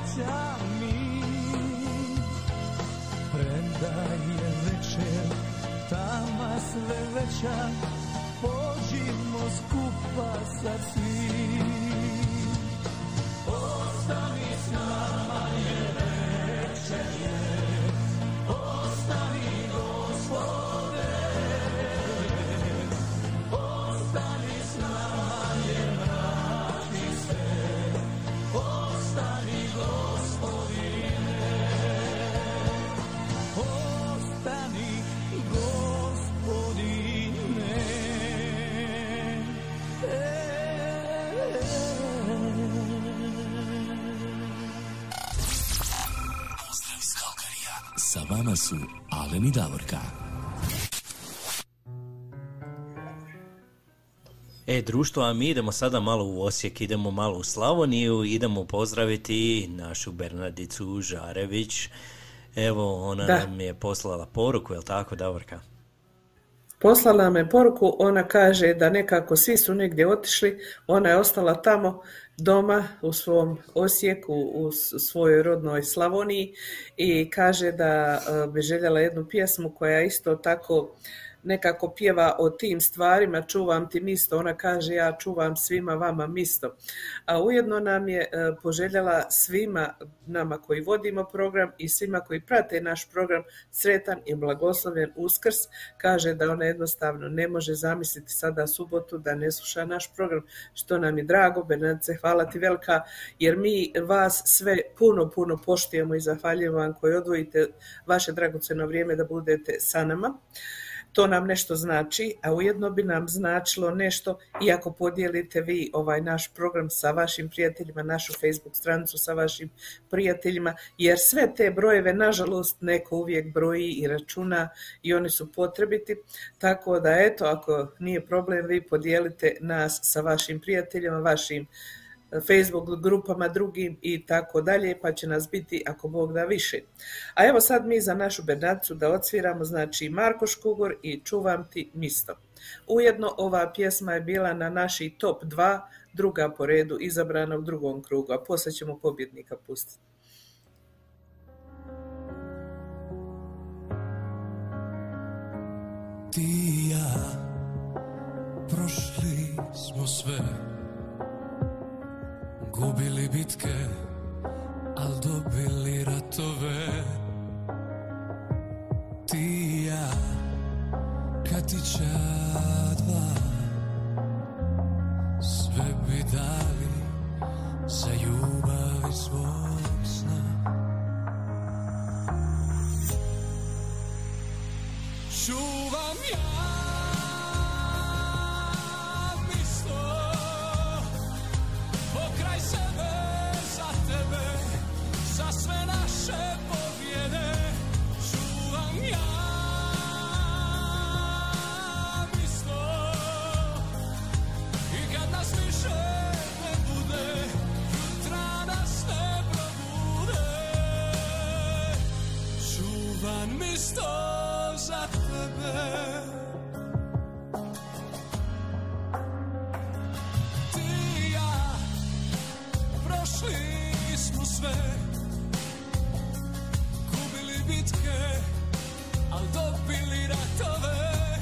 vraća mi. Premda je večer, tama sve veća Pođimo skupa sa svim. Vama su Alen i Davorka. E, društvo, a mi idemo sada malo u Osijek, idemo malo u Slavoniju, idemo pozdraviti našu Bernardicu Žarević. Evo, ona Da. nam je poslala poruku, jel tako, Davorka? Poslala nam je poruku, ona kaže da nekako svi su negdje otišli, ona je ostala tamo doma u svom Osijeku, u svojoj rodnoj Slavoniji i kaže da e, bi željela jednu pjesmu koja isto tako nekako pjeva o tim stvarima, čuvam ti misto, ona kaže ja čuvam svima vama misto. A ujedno nam je e, poželjela svima nama koji vodimo program i svima koji prate naš program sretan i blagosloven uskrs. Kaže da ona jednostavno ne može zamisliti sada subotu da ne sluša naš program, što nam je drago. Bernardice, hvala ti velika, jer mi vas sve puno, puno poštujemo i zahvaljujemo vam koji odvojite vaše dragoceno vrijeme da budete sa nama. To nam nešto znači, a ujedno bi nam značilo nešto i ako podijelite vi ovaj naš program sa vašim prijateljima, našu Facebook stranicu sa vašim prijateljima, jer sve te brojeve, nažalost, neko uvijek broji i računa i oni su potrebiti. Tako da, eto, ako nije problem, vi podijelite nas sa vašim prijateljima, vašim Facebook grupama drugim i tako dalje, pa će nas biti ako Bog da više. A evo sad mi za našu Bernardicu da odsviramo, znači Marko Škugor i Čuvam ti misto. Ujedno ova pjesma je bila na naši top 2, druga po redu, izabrana u drugom krugu, a poslije ćemo pobjednika pustiti. Ti i ja prošli smo sve Gubili bitke, al dobili ratove. Ti i ja, Katića dva Sve bi dali za ljubav i svog sna. Čuvam ja Prošli smo sve. Bitke, al dobili ratove.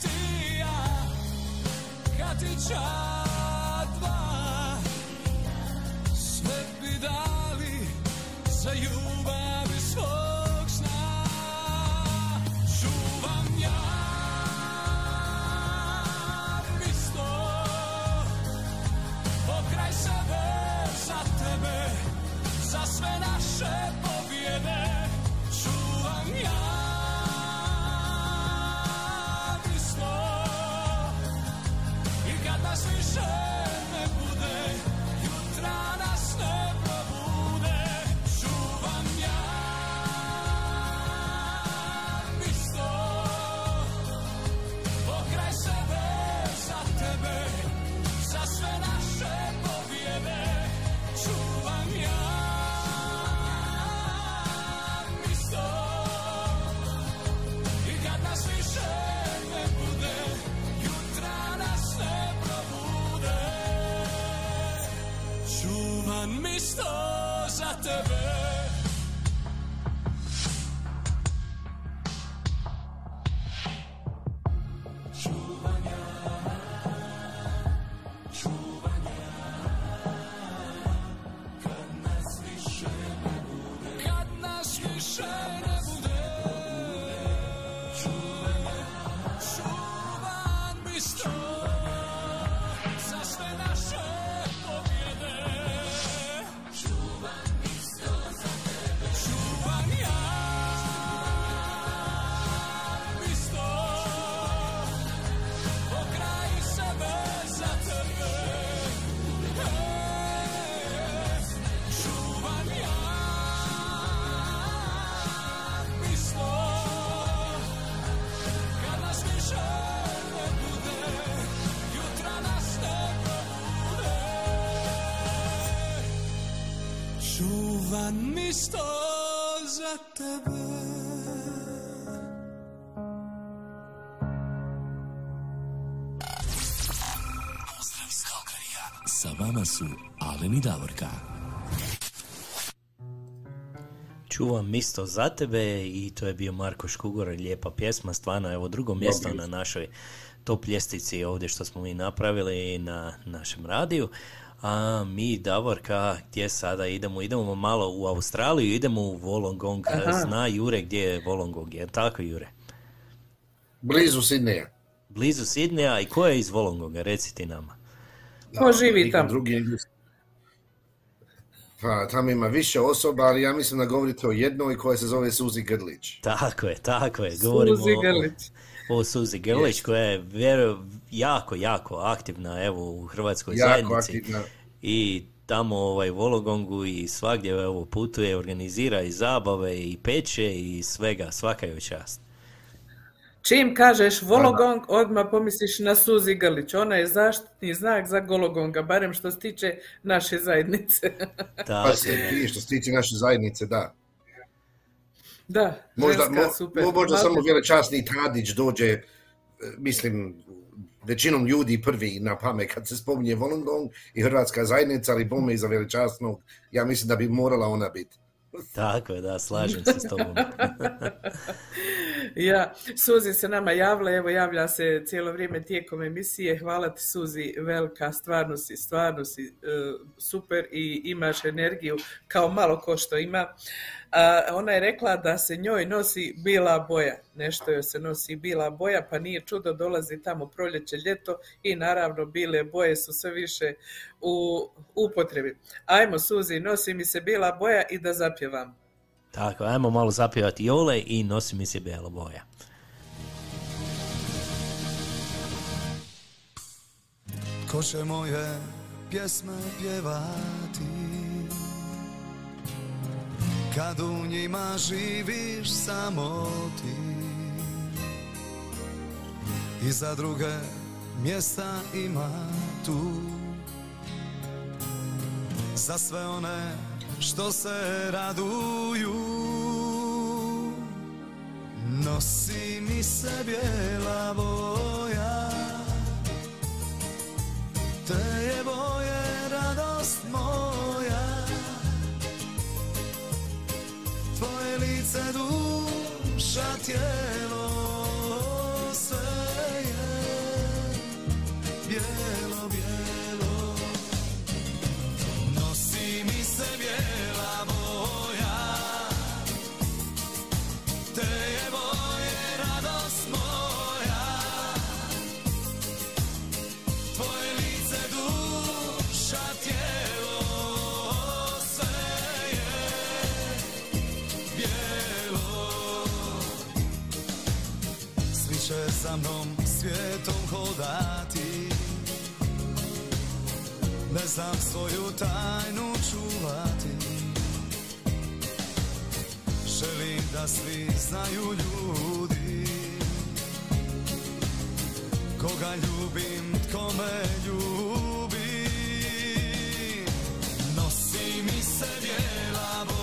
Ti ja, Sve bi dali za ljubav su Alen i Davorka. Čuvam isto za tebe i to je bio Marko Škugor, lijepa pjesma, stvarno evo drugo mjesto na našoj top ljestvici ovdje što smo mi napravili na našem radiju. A mi, Davorka, gdje sada idemo? Idemo malo u Australiju, idemo u Wollongong. Aha. Zna Jure gdje je Wollongong, je tako Jure? Blizu Sidneja. Blizu Sidneja i ko je iz Wollongonga, reci ti nama. Ko živi tamo? Drugi... Pa, tamo ima više osoba, ali ja mislim da govorite o jednoj koja se zove Suzi Grlić. Tako je, tako je. Govorimo Suzi o- Grlić. o Suzi Grlić koja je vero, jako, jako aktivna evo u hrvatskoj Jako zajednici. aktivna. I tamo ovaj, u Vologongu i svagdje evo, putuje, organizira i zabave i peče i svega, svaka joj čast. Čim kažeš Vologong, odmah pomisliš na Suzi Grlić. Ona je zaštitni znak za Gologonga, barem što se tiče naše zajednice. Pa Tako se ti, što se tiče naše zajednice, da. da, Možda, ženska, mo- super. mo- možda Malte- samo velečasni Tadić dođe, e, mislim, većinom ljudi prvi na pamet kad se spominje Wollongong i Hrvatska zajednica, ali bome iza velečasnog, ja mislim da bi morala ona biti. Tako je, da, slažem se s tobom. Ja, Suzi se nama javila, evo javlja se cijelo vrijeme tijekom emisije. Hvala ti Suzi, velika, stvarno si, stvarno si e, super i imaš energiju kao malo ko što ima. A, ona je rekla da se njoj nosi bila boja, nešto joj se nosi bila boja, pa nije čudo, dolazi tamo proljeće, ljeto i naravno bile boje su sve više u upotrebi. Ajmo Suzi, nosi mi se bila boja i da zapjevam. Tako, ajmo malo zapjevati Jole i nosi mi se bijela boja. Ko će moje pjesme pjevati Kad u njima živiš samo ti I za druge mjesta ima tu Za sve one što se raduju. Nosi mi se bijela boja te je boje radost moja. Tvoje lice duša tijelo mnom svijetom hodati. Ne znam svoju tajnu čuvati. Želim da svi znaju ljudi. Koga ljubim, tko me ljubi. Nosi mi se bijela boja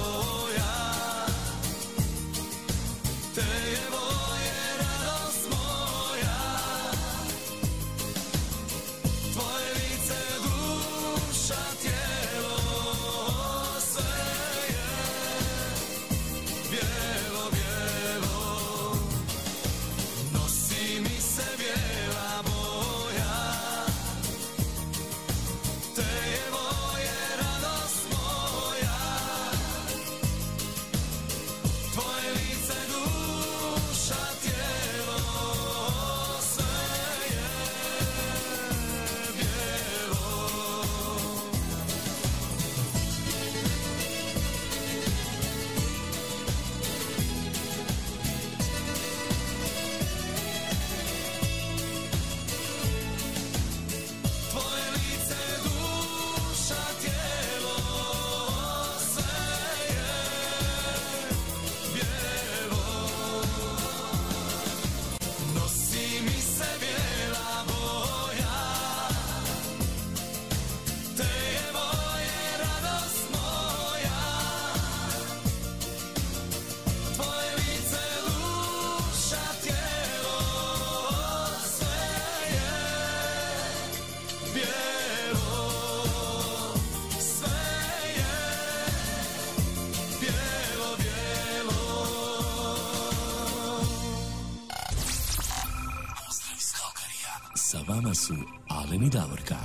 vama su Alen i Davorka.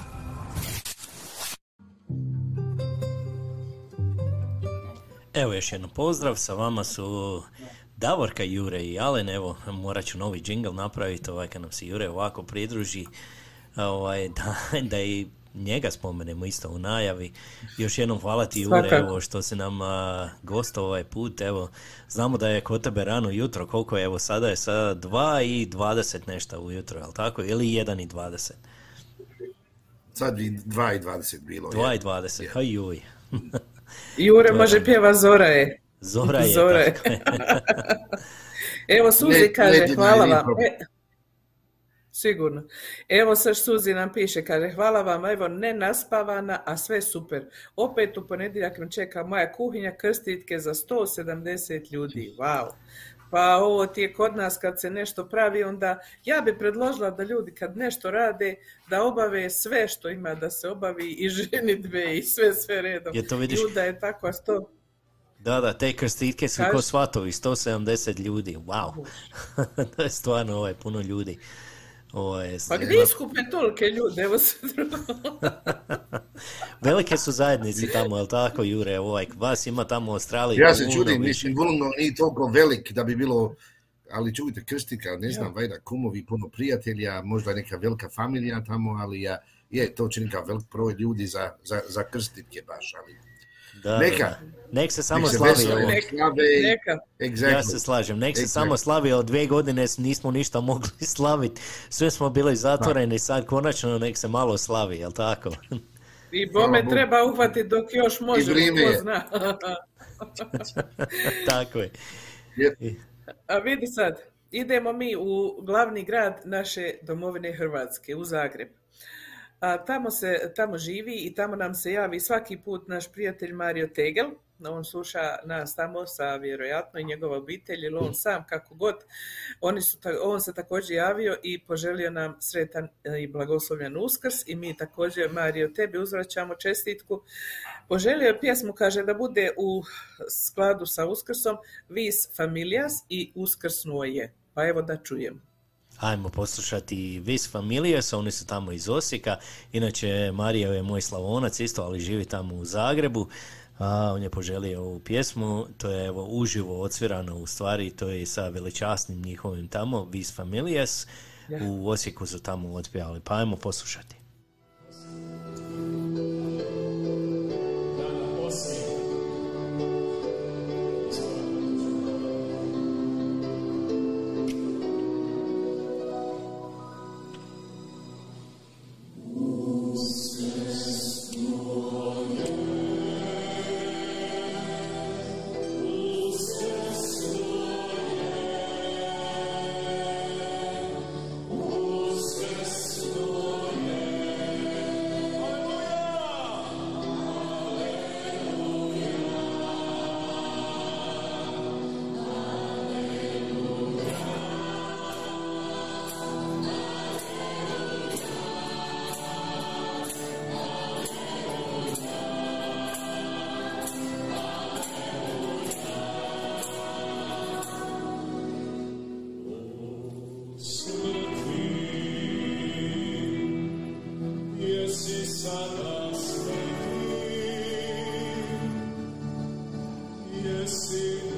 Evo još jednom pozdrav, sa vama su Davorka, Jure i Alen, evo morat ću novi džingl napraviti ovaj kad nam se Jure ovako pridruži, ovaj, da, da i njega spomenemo isto u najavi. Još jednom hvala ti Jure Svakako. evo, što si nam a, gostao ovaj put, evo znamo da je kod tebe rano jutro, koliko je, evo sada je sada 2 i 20 nešto ujutro, jel tako? Ili 1 i 20? Sad bi 2 i 20 bilo. 2 je. i 20, haj juj. Jure može pjeva Zora je. Zora je, Zora je. Evo Suzi Ne- kaže, hvala vam. problem. E, sigurno. Evo sad Suzi nam piše, kaže, hvala vam, evo, ne naspavana, a sve super. Opet u ponedjeljak me čeka moja kuhinja krstitke za 170 ljudi. Wow. Pa ovo ti je kod nas kad se nešto pravi, onda ja bi predložila da ljudi kad nešto rade, da obave sve što ima da se obavi i ženitbe i sve sve redom. Je to vidiš? Ljuda je tako, a sto... Da, da, te krstitke su Kaži. ko svatovi, 170 ljudi, wow. to je stvarno ovaj, puno ljudi. Ovo je, Pa gdje iskupe tolike ljude? Evo se Velike su zajednici tamo, jel tako, Jure? Ovaj, vas ima tamo u Australiji. Ja se puno čudim, više. mislim, Vulno nije toliko velik da bi bilo, ali čujte, Krstika, ne znam, vajda kumovi, puno prijatelja, možda neka velika familija tamo, ali ja, je, to čini kao velik broj ljudi za, za, za krstitke baš, ali... Da, Neka. da. Nek se samo Nek slavi ovo. Neka. exactly. Ja se slažem, nek se Exactly. samo slavi, od dvije godine nismo ništa mogli slaviti. Sve smo bili zatvoreni, sad konačno nek se malo slavi, jel tako? I bome treba uhvatiti dok još možemo, je. zna. tako je. A vidi sad, idemo mi u glavni grad naše domovine Hrvatske, u Zagreb. A tamo, se, tamo živi i tamo nam se javi svaki put naš prijatelj Mario Tegel. On sluša nas tamo sa vjerojatno i njegova obitelj ili on sam kako god. Oni su, on se također javio i poželio nam sretan e, i blagoslovljen uskrs i mi također Mario tebi uzvraćamo čestitku. Poželio je pjesmu, kaže, da bude u skladu sa uskrsom Vis Familias i uskrsnuo je. Pa evo da čujem. Ajmo poslušati Vis Familias, oni su tamo iz Osijeka. Inače, Marija je moj slavonac isto, ali živi tamo u Zagrebu. A, on je poželio ovu pjesmu, to je evo uživo odsvirano u stvari, to je sa veličasnim njihovim tamo, Vis Familias. Ja. U Osijeku su tamo otpjevali, pa ajmo poslušati. Jesi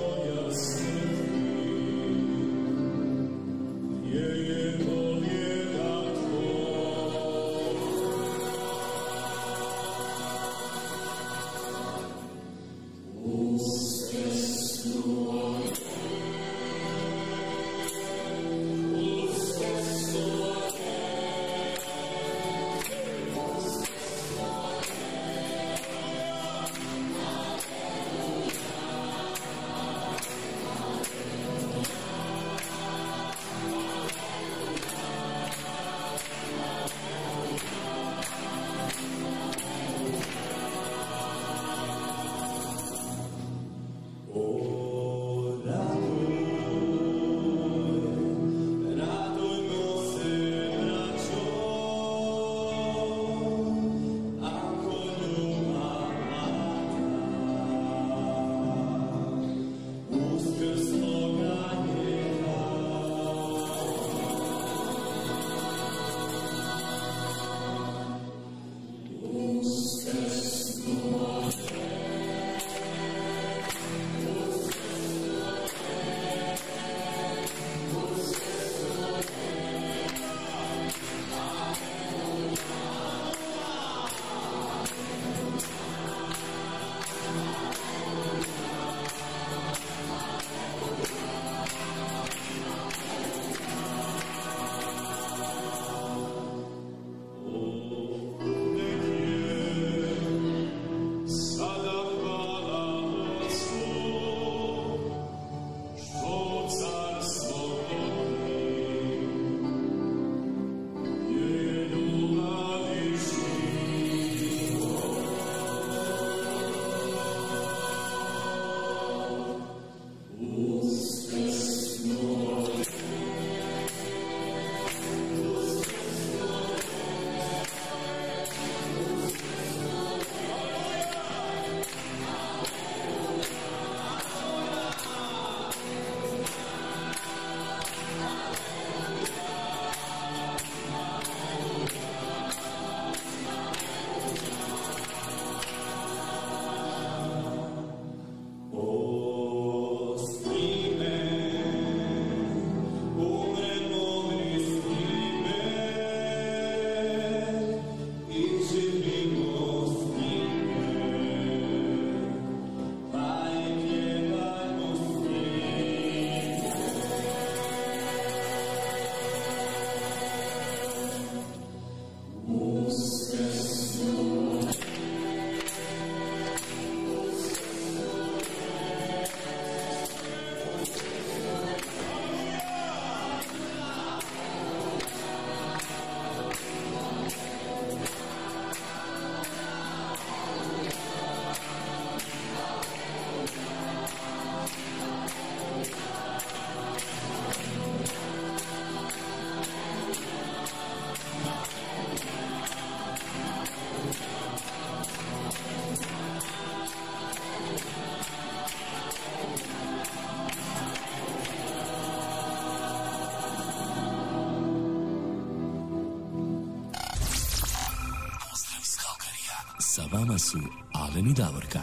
vama su Alen i Davorka.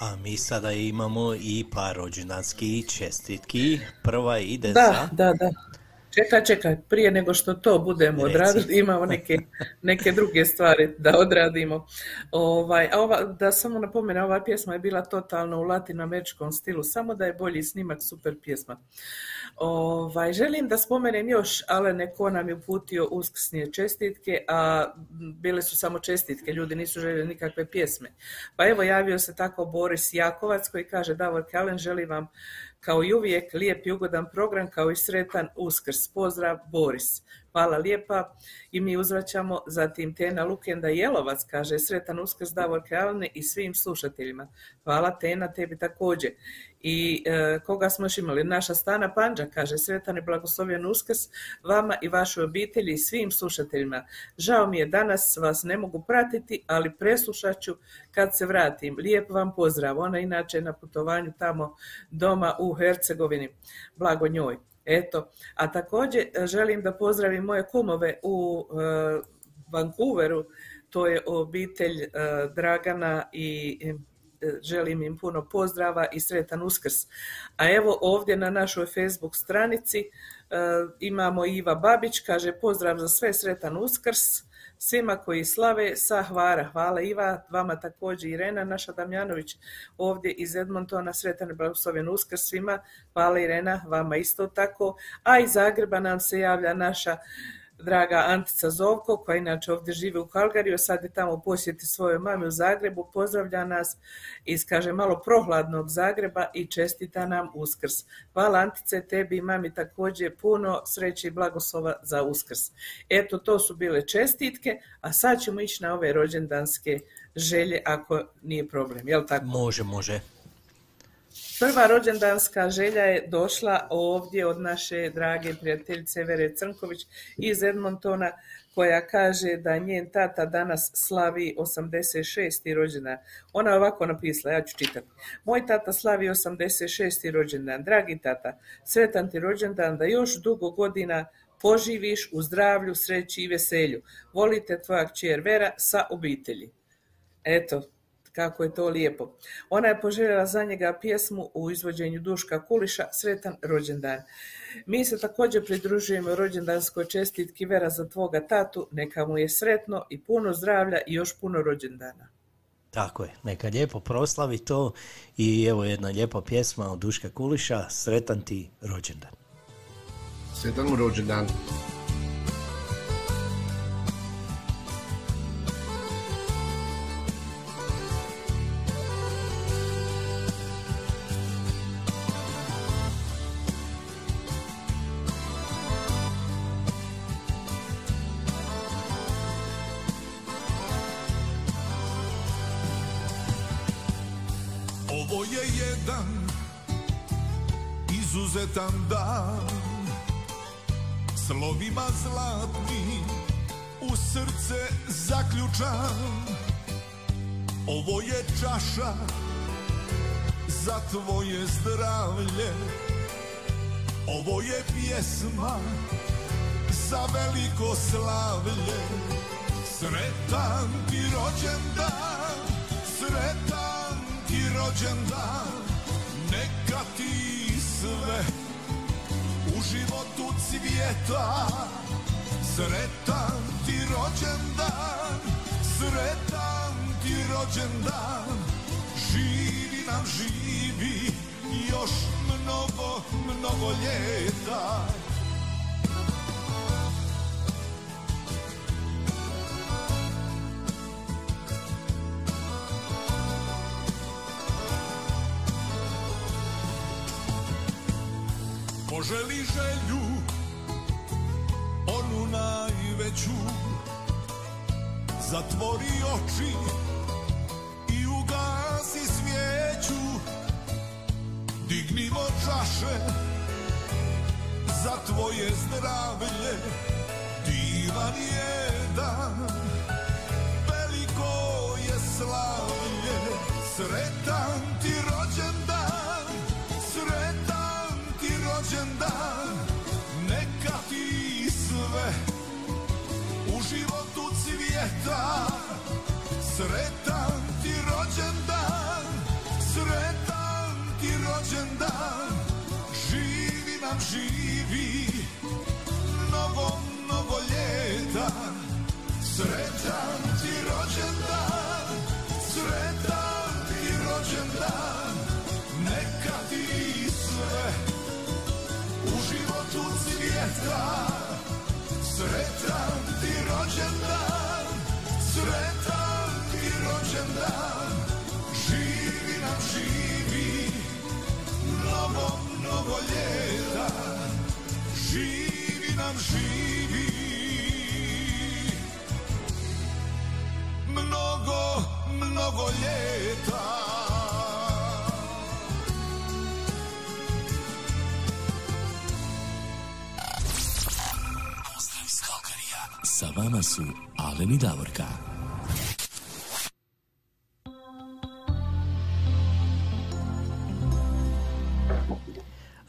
A mi sada imamo i par rođendanskih čestitki. Prva ide Da, za... da, da. Čekaj, čekaj, prije nego što to budemo Reci. odradili, imamo neke, neke druge stvari da odradimo. Ovaj, a ova, da samo napomenem, ova pjesma je bila totalno u latinoameričkom stilu, samo da je bolji snimak, super pjesma. Ovaj, želim da spomenem još Alene ko nam je uputio uskrsnije čestitke, a bile su samo čestitke, ljudi nisu željeli nikakve pjesme. Pa evo javio se tako Boris Jakovac koji kaže Davor Kalen želi vam kao i uvijek lijep i ugodan program kao i sretan uskrs. Pozdrav Boris. Hvala lijepa i mi uzvraćamo zatim Tena Lukenda Jelovac kaže sretan uskrs Davor Kalne i svim slušateljima. Hvala Tena, tebi također. I e, koga smo još imali? Naša Stana Panđa kaže sretan i blagoslovljen uskrs vama i vašoj obitelji i svim slušateljima. Žao mi je danas vas ne mogu pratiti, ali preslušat ću kad se vratim. Lijep vam pozdrav. Ona je inače na putovanju tamo doma u Hercegovini. Blago njoj. Eto, a također e, želim da pozdravim moje kumove u e, Vancouveru, to je obitelj e, Dragana i želim im puno pozdrava i sretan uskrs. A evo ovdje na našoj Facebook stranici imamo Iva Babić, kaže pozdrav za sve, sretan uskrs svima koji slave sa Hvara. Hvala Iva, vama također Irena, naša Damjanović ovdje iz Edmontona, sretan blagosloven uskrs svima. Hvala Irena, vama isto tako. A iz Zagreba nam se javlja naša draga Antica Zovko, koja inače ovdje živi u Kalgariju, sad je tamo posjeti svojoj mami u Zagrebu, pozdravlja nas iz, kaže, malo prohladnog Zagreba i čestita nam Uskrs. Hvala Antice, tebi i mami također puno sreće i blagoslova za Uskrs. Eto, to su bile čestitke, a sad ćemo ići na ove rođendanske želje, ako nije problem, jel tako? Može, može. Prva rođendanska želja je došla ovdje od naše drage prijateljice Vere Crnković iz Edmontona koja kaže da njen tata danas slavi 86. rođendan. Ona je ovako napisala, ja ću čitati. Moj tata slavi 86. rođendan. Dragi tata, sretan ti rođendan da još dugo godina poživiš u zdravlju, sreći i veselju. Volite tvoja kćer Vera sa obitelji. Eto, kako je to lijepo. Ona je poželjela za njega pjesmu u izvođenju Duška Kuliša Sretan rođendan. Mi se također pridružujemo rođendanskoj čestitki Vera za tvoga tatu, neka mu je sretno i puno zdravlja i još puno rođendana. Tako je, neka lijepo proslavi to i evo jedna lijepa pjesma od Duška Kuliša, Sretan ti rođendan. Sretan mu rođendan. Ovo je pjesma za veliko slavlje. Sretan ti rođendan, sretan ti rođendan. Neka ti sve u životu cvijeta. Sretan ti rođendan, sretan ti rođendan. Živi nam živi još mnogo, mnogo ljeta. Poželi želju, onu najveću Zatvori oči pivo čaše za tvoje zdravlje divan je dan. Veliko je slavlje sretan ti rođendan sretan ti rođendan. Neka ti sve u životu cvjeta sretan nam živi. Mnogo, mnogo ljeta. Sretan ti rođendan. Sretan ti rođendan. Neka ti sve u životu cvijeta. Sretan ti rođendan. Sretan ti rođendan. Živi nam živi. Mnogo, mnogo ljeta Živi nam živi Mnogo, mnogo ljeta Pozdrav iz Kalkarija. Sa vama su Alen i Davorka.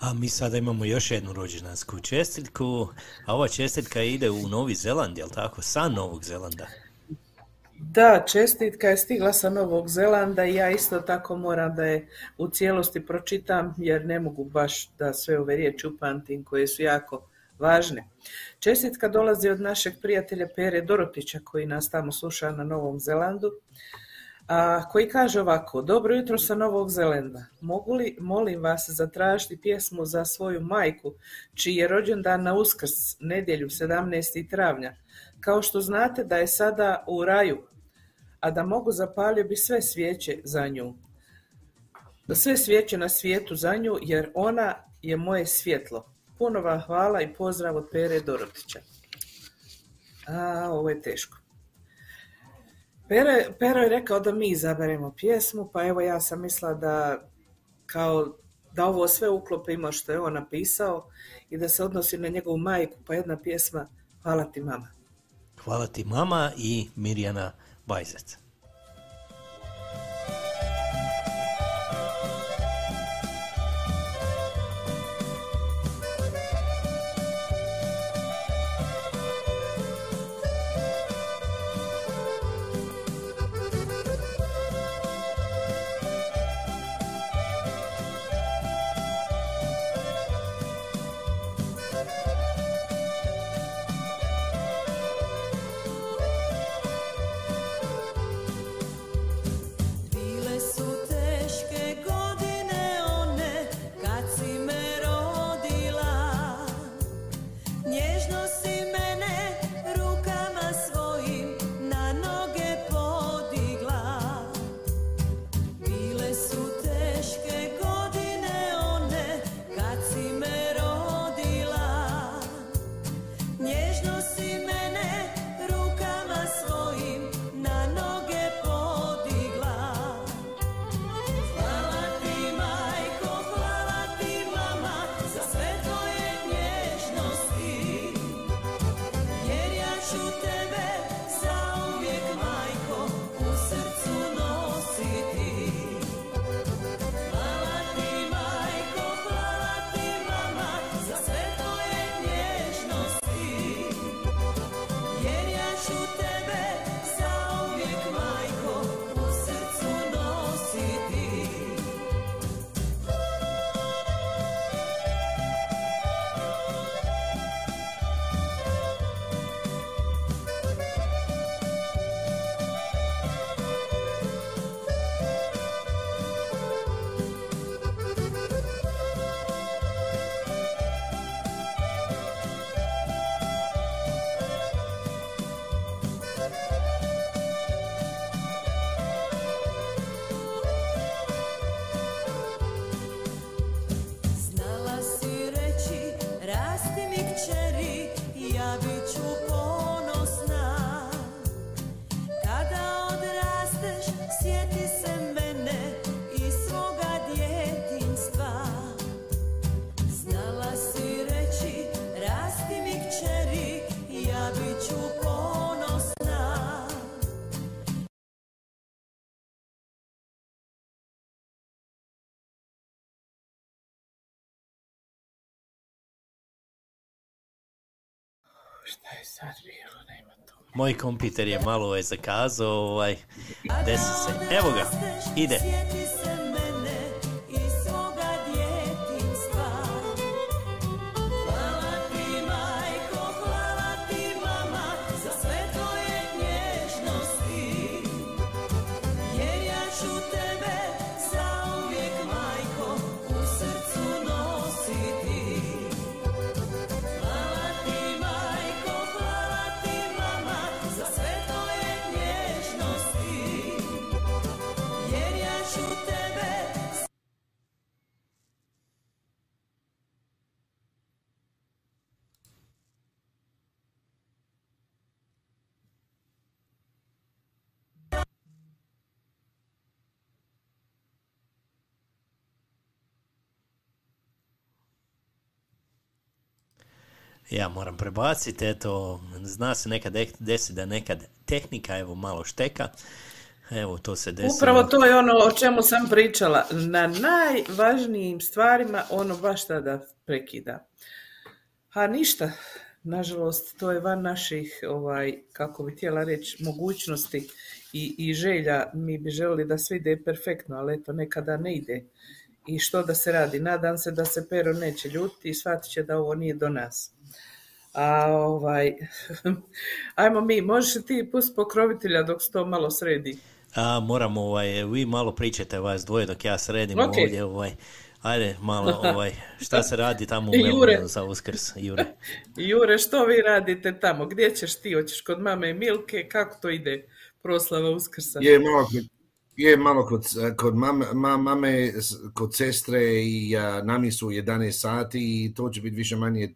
A mi sada imamo još jednu rođendansku čestitku, a ova čestitka ide u Novi Zeland, jel tako? Sa Novog Zelanda. Da, čestitka je stigla sa Novog Zelanda i ja isto tako moram da je u cijelosti pročitam jer ne mogu baš da sve ove riječi upamtim koje su jako važne. Čestitka dolazi od našeg prijatelja Pere Dorotića koji nas tamo sluša na Novom Zelandu, a, koji kaže ovako, dobro jutro sa Novog Zelanda, mogu li, molim vas, zatražiti pjesmu za svoju majku, čiji je rođendan na uskrs, nedjelju 17. travnja, kao što znate da je sada u raju, a da mogu zapalio bi sve svijeće za nju. Da sve svijeće na svijetu za nju, jer ona je moje svjetlo. Puno vam hvala i pozdrav od Pere Dorotića. A, ovo je teško. Pero, Pero je rekao da mi izaberemo pjesmu, pa evo ja sam mislila da kao da ovo sve uklopimo što je on napisao i da se odnosi na njegovu majku, pa jedna pjesma Hvala ti mama. Hvala ti mama i Mirjana Bajzec. Sad bilo? Nema to. Moj kompjuter je malo ovaj zakazao, ovaj, desi se. Evo ga, ide. Prebaciti, eto, zna se nekad de- desi da nekad tehnika, evo, malo šteka. Evo, to se desilo. Upravo to je ono o čemu sam pričala. Na najvažnijim stvarima ono baš tada prekida. A ništa, nažalost, to je van naših, ovaj, kako bi htjela reći, mogućnosti i, i želja. Mi bi željeli da sve ide perfektno, ali eto, nekada ne ide. I što da se radi? Nadam se da se Pero neće ljuti i shvatit će da ovo nije do nas. A ovaj, ajmo mi, možeš ti pust pokrovitelja dok se to malo sredi? A, moram, ovaj, vi malo pričajte vas dvoje dok ja sredim Ok. ovdje, ovaj, ajde malo, ovaj, šta se radi tamo u Jure. Melbourneu za Uskrs, Jure? Jure, što vi radite tamo? Gdje ćeš ti? Hoćeš kod mame i Milke? Kako to ide? Proslava Uskrsa. Je malo kod, je malo kod, kod mame, ma, mame, kod sestre i a, nami su 11 sati i to će biti više manje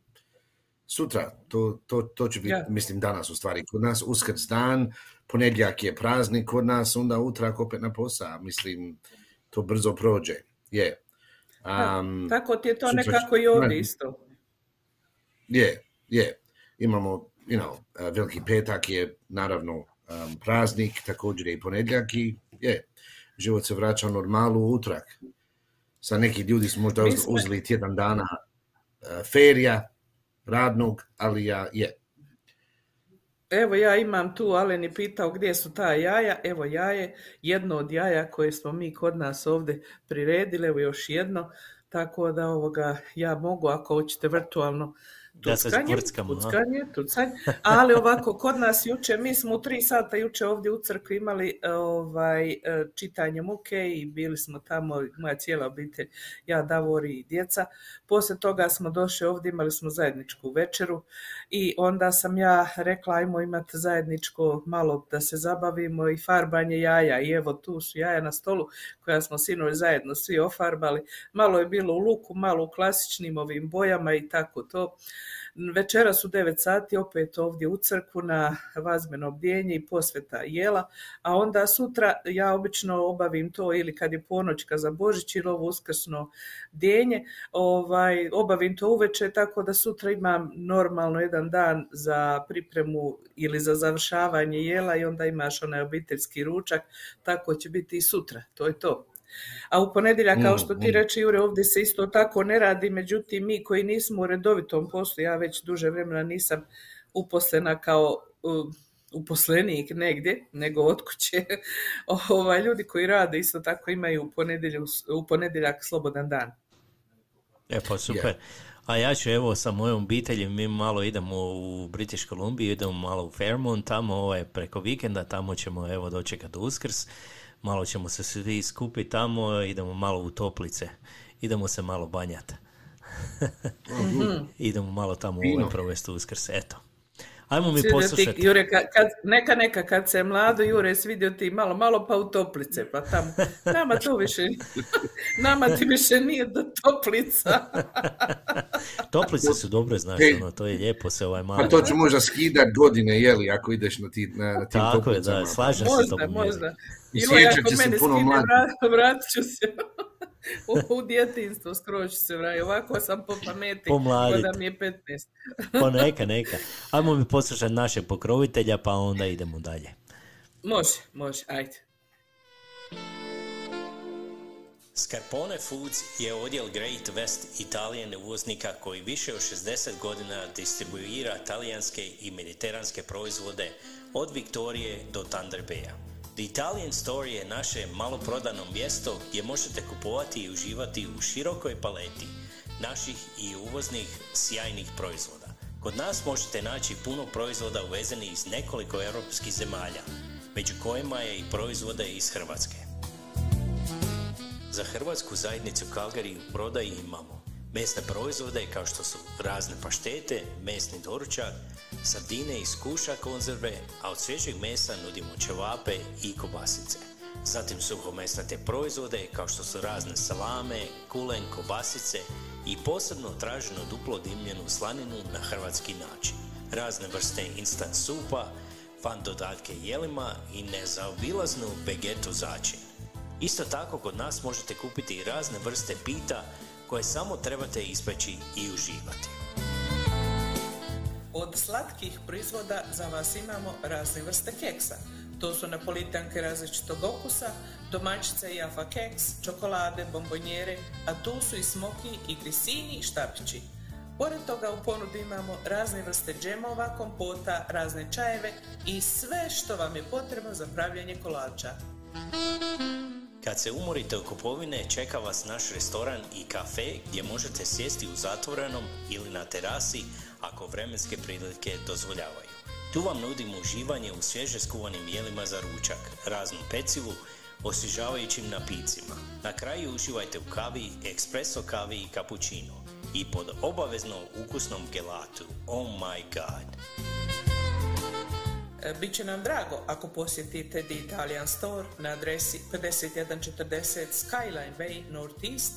sutra. To, to, to će biti, Ja. mislim, danas u stvari. Kod nas uskrs dan, ponedjeljak je praznik kod nas, onda utrak opet na posao. Mislim, to brzo prođe. Je. Um, Tako ti je to nekako i ovdje isto. Je, je. Imamo, you know, uh, Veliki petak je naravno um, praznik, također je i ponedjeljak i je, život se vraća normalu u utrak. Sa neki ljudi su možda uzeli tjedan dana uh, ferija, radnog, ali ja, je. Evo ja imam tu, Alen je pitao gdje su ta jaja. Evo jaje, jedno od jaja koje smo mi kod nas ovdje priredili, evo još jedno. Tako da ovoga ja mogu ako hoćete virtualno Da se tuckanje, tucanje. Ali ovako, kod nas juče, mi smo u tri sata juče ovdje u crkvi imali e, ovaj, e, čitanje muke i bili smo tamo, moja cijela obitelj, ja, Davor i djeca. Poslije toga smo došli ovdje, imali smo zajedničku večeru i onda sam ja rekla ajmo imati zajedničko malo da se zabavimo i farbanje jaja i evo tu su jaja na stolu koja smo sinoć zajedno svi ofarbali. Malo je bilo u luku, malo u klasičnim ovim bojama i tako to. Večera su 9 sati opet ovdje u crkvu na vazmeno obdjenje i posveta jela, a onda sutra ja obično obavim to ili kad je ponoćka za Božić ili ovo uskrsno bdjenje, ovaj, obavim to uveče tako da sutra imam normalno jedan dan za pripremu ili za završavanje jela i onda imaš onaj obiteljski ručak, tako će biti i sutra, to je to. A u ponedjeljak, kao što ti Mm, mm. reče Jure, ovdje se isto tako ne radi, međutim mi koji nismo u redovitom poslu, ja već duže vremena nisam uposlena kao uh, uposlenik negdje, nego od kuće, ovaj, ljudi koji rade isto tako imaju u ponedjeljak, u ponedjeljak slobodan dan. E pa super. A ja ću evo sa mojom obitelji, mi malo idemo u British Columbia, idemo malo u Fairmont, tamo ovaj, preko vikenda, tamo ćemo evo dočekati Uskrs, malo ćemo se svi skupiti tamo, idemo malo u toplice, idemo se malo banjati. Mhm. idemo malo tamo ovaj, provesti Uskrs, eto. Ajmo mi poslušati. Jure, kad, neka, neka, kad se je mlado, Jure, svidio ti malo, malo pa u toplice, pa tamo. Nama to više, nama ti više nije do toplica. Toplice su dobre, znaš, Ej. ono, to je lijepo se ovaj malo... Pa to će možda skidat godine, jeli, ako ideš na, ti, na, na tim Tako je, toplicama. da, slažem se s Možda, tobom. možda. I Ili sjećat ako će se mene puno skine, vrat, vratit ću se u, u djetinstvo, skroz ću se vrati. Ovako sam po pameti, da mi je 15. Pa neka, neka. Ajmo mi poslušati našeg pokrovitelja, pa onda idemo dalje. Može, može, ajde. Scarpone Foods je odjel Great West Italijan uvoznika koji više od 60 godina distribuira talijanske i mediteranske proizvode od Viktorije do Thunder Baya. The Italian Store je naše maloprodano mjesto gdje možete kupovati i uživati u širokoj paleti naših i uvoznih sjajnih proizvoda. Kod nas možete naći puno proizvoda uvezenih iz nekoliko europskih zemalja, među kojima je i proizvode iz Hrvatske. Za hrvatsku zajednicu Calgary u prodaji imamo mesne proizvode kao što su razne paštete, mesni doručak, sardine iz kuša konzerve, a od svježeg mesa nudimo ćevape i kobasice. Zatim suhomesnate proizvode kao što su razne salame, kulen, kobasice i posebno traženo duplo dimljenu slaninu na hrvatski način. Razne vrste instant supa, fan dodatke jelima i nezaobilaznu vegetu začin. Isto tako kod nas možete kupiti razne vrste pita koje samo trebate ispeći i uživati. Od slatkih proizvoda za vas imamo razne vrste keksa. To su napolitanke različitog okusa, domaćice i jaffa keks, čokolade, bombonjere, a tu su i smoki i grisini i štapići. Pored toga u ponudi imamo razne vrste džemova, kompota, razne čajeve i sve što vam je potrebno za pravljanje kolača. Kad se umorite u kupovine, čeka vas naš restoran i kafe gdje možete sjesti u zatvorenom ili na terasi ako vremenske prilike dozvoljavaju. Tu vam nudimo uživanje u svježe skuvanim jelima za ručak, raznom pecivu, osvježavajućim napicima. Na kraju uživajte u kavi, espresso kavi i cappuccino i pod obavezno ukusnom gelatu. Oh my god! E, Biće nam drago ako posjetite The Italian Store na adresi 5140 Skyline Way Northeast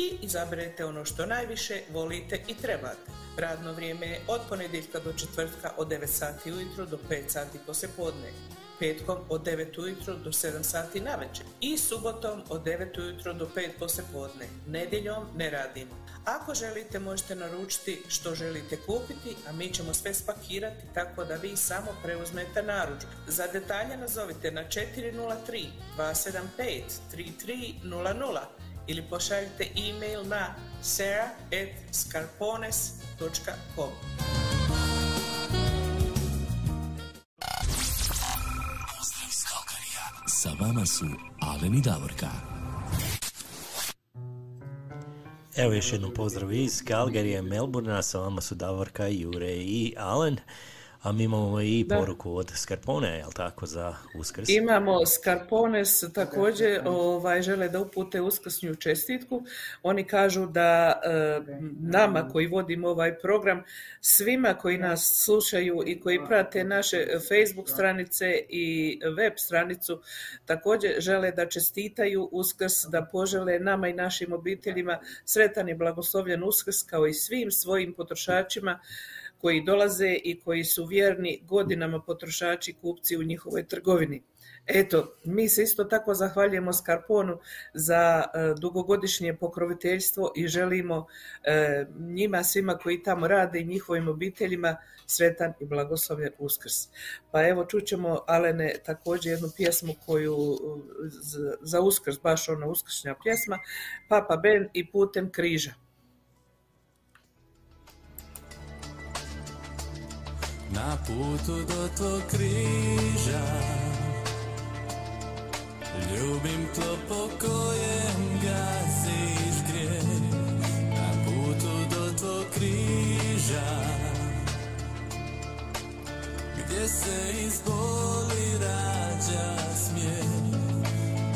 i izaberete ono što najviše volite i trebate. Radno vrijeme je od ponedjeljka do četvrtka od 9 sati ujutro do 5 sati poslijepodne. Petkom od 9 ujutro do 7 sati navečer i subotom od 9 ujutro do 5 poslijepodne. Nedjeljom ne radimo. Ako želite možete naručiti što želite kupiti, a mi ćemo sve spakirati tako da vi samo preuzmete narudžbu. Za detalje nazovite na 403 275 3300 ili pošaljite e-mail na sarah.scarpones.com Pozdrav iz Kalkarija. Sa vama su Alen i Davorka. Evo još jednom pozdrav iz Calgaryja, Melbournea, sa vama su Davorka, Jure i Alen, a mi imamo i Da. poruku od Skarpone, jel tako, za uskrs? Imamo Scarpones također ovaj, žele da upute uskrsnju čestitku. Oni kažu da e, nama koji vodimo ovaj program, svima koji nas slušaju i koji prate naše Facebook stranice i web stranicu, također žele da čestitaju uskrs, da požele nama i našim obiteljima sretan i blagoslovljen uskrs kao i svim svojim potrošačima koji dolaze i koji su vjerni godinama potrošači kupci u njihovoj trgovini. Eto, mi se isto tako zahvaljujemo Skarponu za e, dugogodišnje pokroviteljstvo i želimo e, njima svima koji tamo rade i njihovim obiteljima sretan i blagoslovljen uskrs. Pa evo čućemo Alene također jednu pjesmu koju za uskrs, baš ona uskršnja pjesma, Papa Ben i putem križa. Na putu do tvog križa. Ljubim tlo po kojem gaziš grijeh. Na putu do tvog križa. Gdje se iz boli rađa smijeh.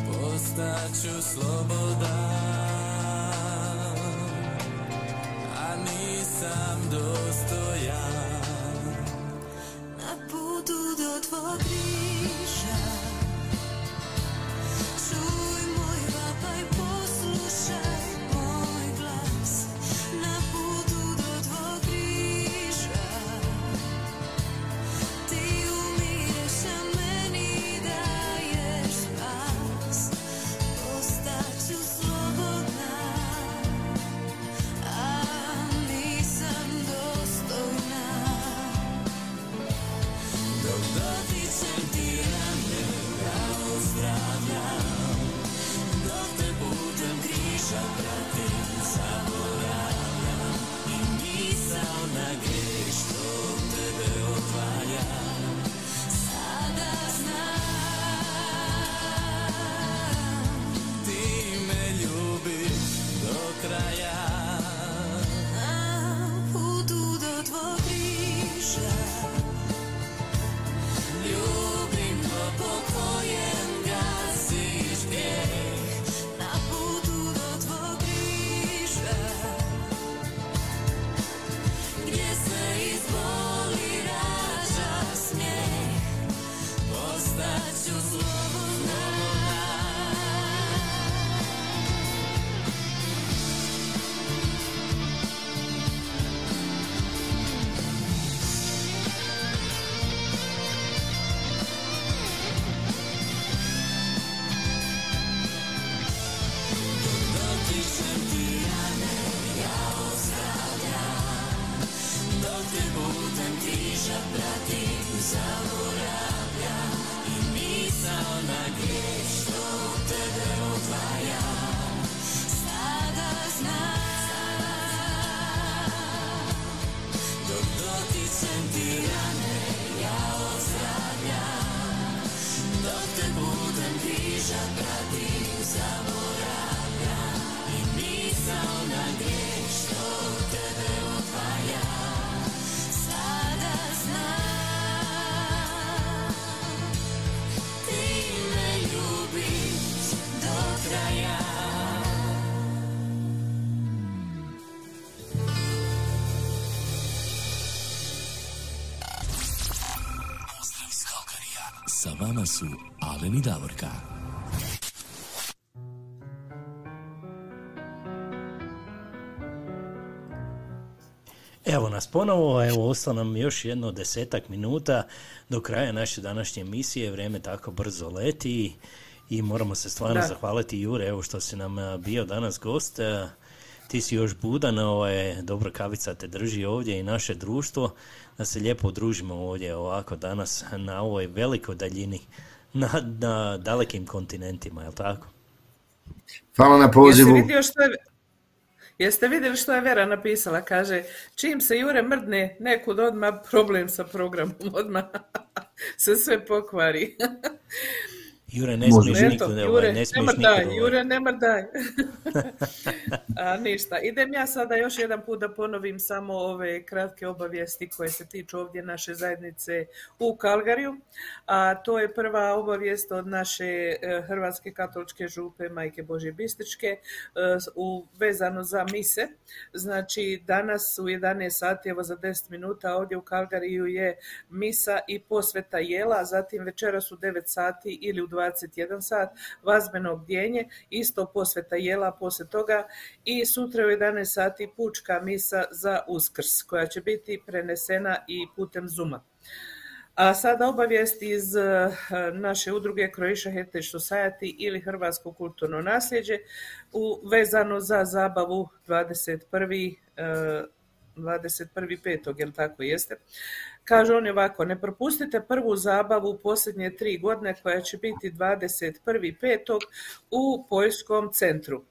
Postaću slobodan. A nisam dostojan do Su Alen i Davorka. Evo nas ponovo, evo ostalo nam još jedno desetak minuta do kraja naše današnje emisije, vrijeme tako brzo leti i moramo se stvarno Da. zahvaliti Jure, evo što si nam bio danas gost, ti si još budan, ovaj, dobra kavica te drži ovdje i naše društvo, da se lijepo družimo ovdje ovako danas na ovoj velikoj daljini, na, na dalekim kontinentima, jel tako? Hvala na Jesi pozivu. vidio što je... Jeste vidjeli što je Vera napisala? Kaže, čim se Jure mrdne nekud odmah problem sa programom, odmah se sve pokvari. Jure, ne smiješ nikud, ovaj, Jure, ne ne smiješ ovaj. Jure, ne mrdaj. A, ništa. Idem ja sada još jedan put da ponovim samo ove kratke obavijesti koje se tiču ovdje naše zajednice u Kalgariju. A to je prva obavijest od naše e, Hrvatske katoličke župe Majke Božje Bistričke e, u, vezano za mise. Znači, danas u 11 sati, evo za 10 minuta ovdje u Kalgariju je misa i posveta jela, zatim večeras u 9 sati ili u 21 sat vazbeno bdjenje, isto posveta jela poslije toga i sutra u 11 sati pučka misa za uskrs koja će biti prenesena i putem Zuma. A sada obavijest iz eh, naše udruge Croatia Heritage Society ili Hrvatsko kulturno nasljeđe u, vezano za zabavu 21. eh, 21.5. jel tako jeste? Kaže on ovako, ne propustite prvu zabavu u posljednje tri godine koja će biti 21.5. u Poljskom centru.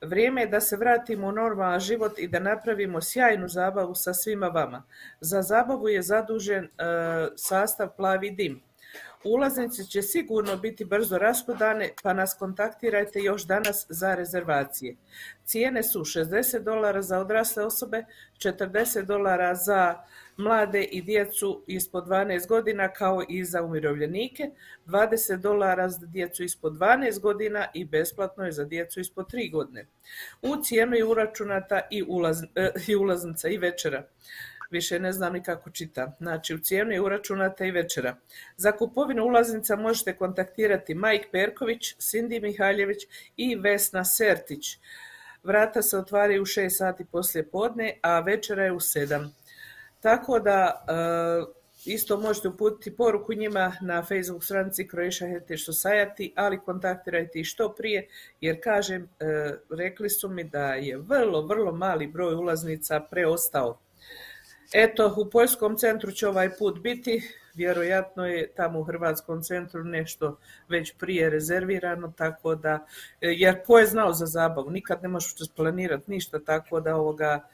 Vrijeme je da se vratimo u normalan život i da napravimo sjajnu zabavu sa svima vama. Za zabavu je zadužen e, sastav Plavi dim. Ulaznice će sigurno biti brzo rasprodane, pa nas kontaktirajte još danas za rezervacije. Cijene su 60 dolara za odrasle osobe, 40 dolara za mlade i djecu ispod 12 godina kao i za umirovljenike, 20 dolara za djecu ispod 12 godina i besplatno je za djecu ispod 3 godine. U cijenu je uračunata i, e, i ulaznica i večera. Više ne znam ni kako čitam. Znači, u cijenu je uračunata i večera. Za kupovinu ulaznica možete kontaktirati Majk Perković, Cindy Mihaljević i Vesna Sertić. Vrata se otvaraju u 6 sati poslije podne, a večera je u 7. Tako da e, isto možete uputiti poruku njima na Facebook stranici Croatia Heritage Society, ali kontaktirajte ih što prije, jer kažem, e, rekli su mi da je vrlo, vrlo mali broj ulaznica preostao. Eto, u Poljskom centru će ovaj put biti, vjerojatno je tamo u Hrvatskom centru nešto već prije rezervirano, tako da, e, jer ko je znao za zabavu, nikad ne možeš planirati ništa, tako da ovoga,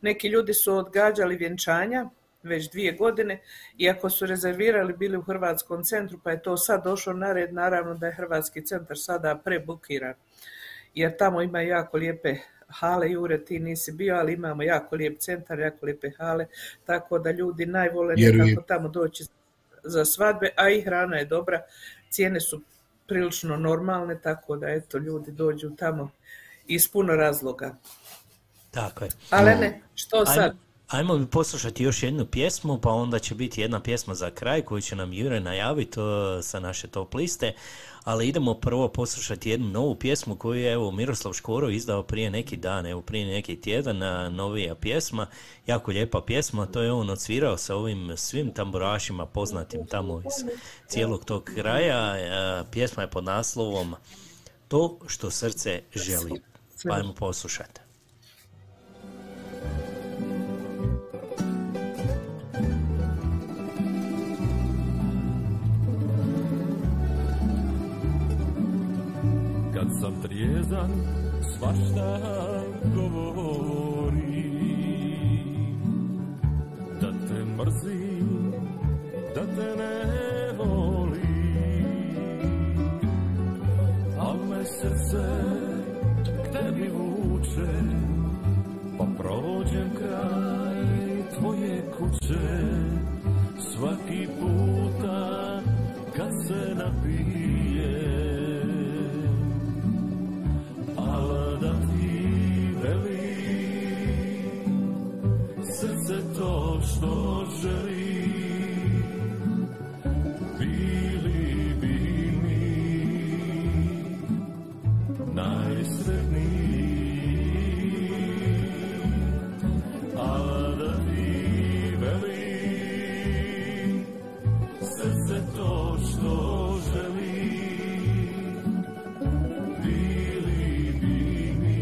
neki ljudi su odgađali vjenčanja, već dvije godine, iako su rezervirali bili u Hrvatskom centru, pa je to sad došlo na red, naravno da je Hrvatski centar sada prebukiran, jer tamo ima jako lijepe hale, Jure, ti nisi bio, ali imamo jako lijep centar, jako lijepe hale, tako da ljudi najvole nekako tamo doći za svadbe, a i hrana je dobra, cijene su prilično normalne, tako da eto, ljudi dođu tamo iz puno razloga. Tako je. Ali ne, što sad? Ajmo, ajmo poslušati još jednu pjesmu, pa onda će biti jedna pjesma za kraj koju će nam Jure najaviti sa naše top liste, ali idemo prvo poslušati jednu novu pjesmu koju je evo Miroslav Škoro izdao prije neki dan, evo prije neki tjedan, novija pjesma, jako lijepa pjesma, to je on odsvirao sa ovim svim tamburašima poznatim tamo iz cijelog tog kraja, pjesma je pod naslovom To što srce želi, pa ajmo poslušati. Kad sam trijezan, svašta govori. Da te mrzim, da te ne volim. Al me srce k tebi vuče Pa prođem kraj tvoje kuće. Svaki puta kad se napijem što želim Bili bi mi najsretniji. A da ti velim Srce to što želim Bili bi mi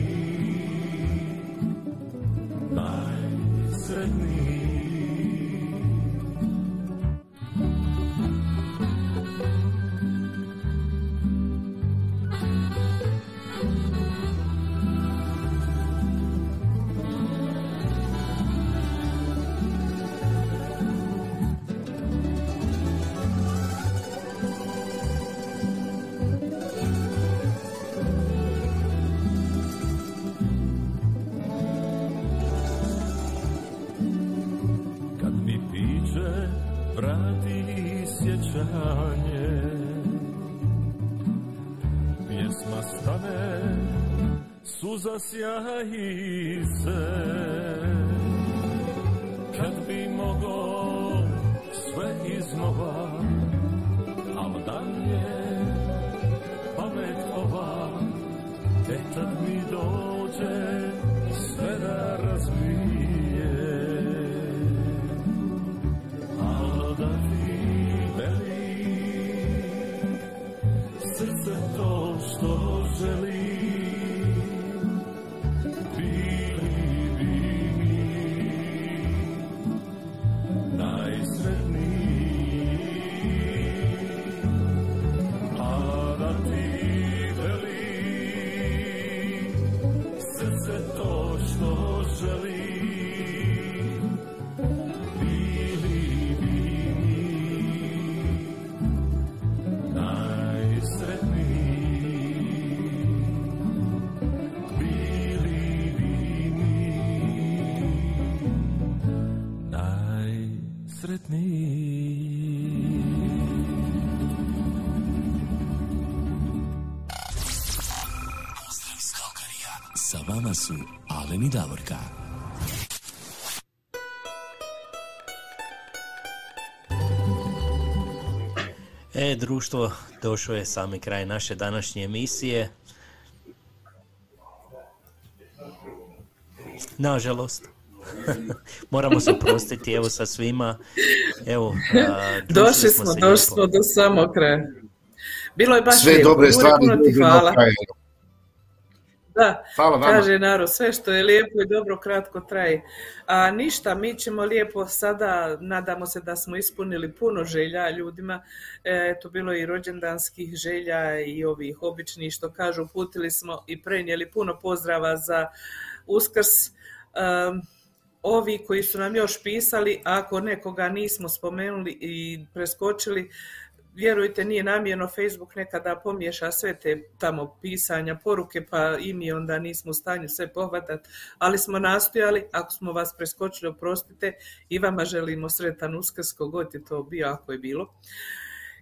suza sjaji se. Su Alen i Davorka. E, društvo, došao je sami kraj naše današnje emisije. Nažalost. Moramo se oprostiti evo sa svima. Evo, a, Došli smo, došli smo do samog kraja. Bilo je baš Sve lijepo. dobre stvari hvala. kraja. Da, Hvala vama. kaže narod, sve što je lijepo i dobro kratko traje. A ništa, mi ćemo lijepo sada, nadamo se da smo ispunili puno želja ljudima. E, Eto, bilo i rođendanskih želja i ovih običnih, što kažu, uputili smo i prenijeli puno pozdrava za Uskrs. Um, ovi koji su nam još pisali, ako nekoga nismo spomenuli i preskočili, vjerujte, nije namjerno Facebook nekada pomiješa sve te tamo pisanja, poruke, pa i mi onda nismo u stanju sve pohvatati, ali smo nastojali, ako smo vas preskočili, oprostite, i vama želimo sretan uskrs, kogod je to bio, ako je bilo.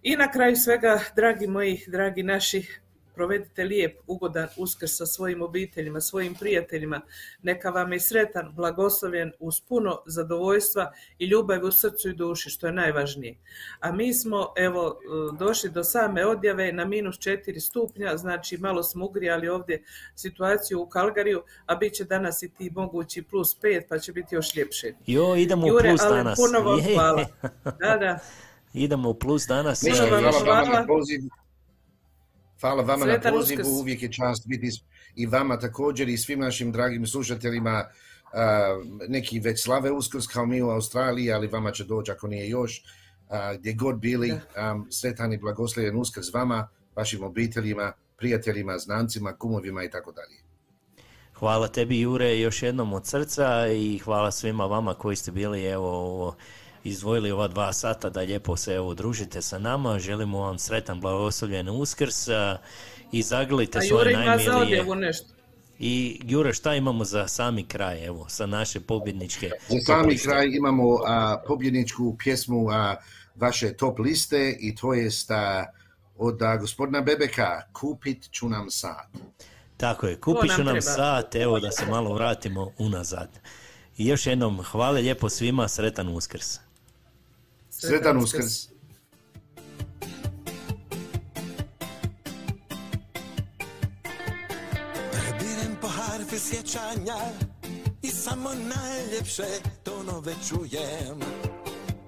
I na kraju svega, dragi moji, dragi naši, provedite lijep, ugodan uskrs sa svojim obiteljima, svojim prijateljima. Neka vam je sretan, blagoslovljen, uz puno zadovoljstva i ljubavi u srcu i duši, što je najvažnije. A mi smo, evo, došli do same odjave na minus 4 stupnja, znači malo smo ugrijali ovdje situaciju u Kalgariju, a bit će danas i ti mogući plus 5, pa će biti još ljepše. Jo, idemo u Jure, plus Alen, danas. puno vam hvala. Da, da. Idemo u plus danas. Ništa, E, hvala hvala. vama Sretan na pozivu, Uskrs. uvijek je čast biti i vama također i svim našim dragim slušateljima. Neki već slave uskrs kao mi u Australiji, ali vama će doći ako nije još. Gdje god bili, am, sretan i blagoslovljen uskrs vama, vašim obiteljima, prijateljima, znancima, kumovima i tako dalje. Hvala tebi Jure još jednom od srca i hvala svima vama koji ste bili evo ovo, izdvojili ova dva sata da lijepo se evo družite sa nama. Želimo vam sretan blagoslovljen uskrs i zagrlite A svoje najmilije. nešto. I Jure, šta imamo za sami kraj, evo, sa naše pobjedničke Za sami liste? kraj imamo a, pobjedničku pjesmu a, vaše top liste i to je sta, od a, gospodina Bebeka, Kupit ću nam sad. Tako je, kupit nam ću nam treba. sat, evo da se malo vratimo unazad. I još jednom, hvala lijepo svima, sretan uskrs. Sretan uskrs. Prebirem po harfi sjećanja i samo najljepše tonove čujem.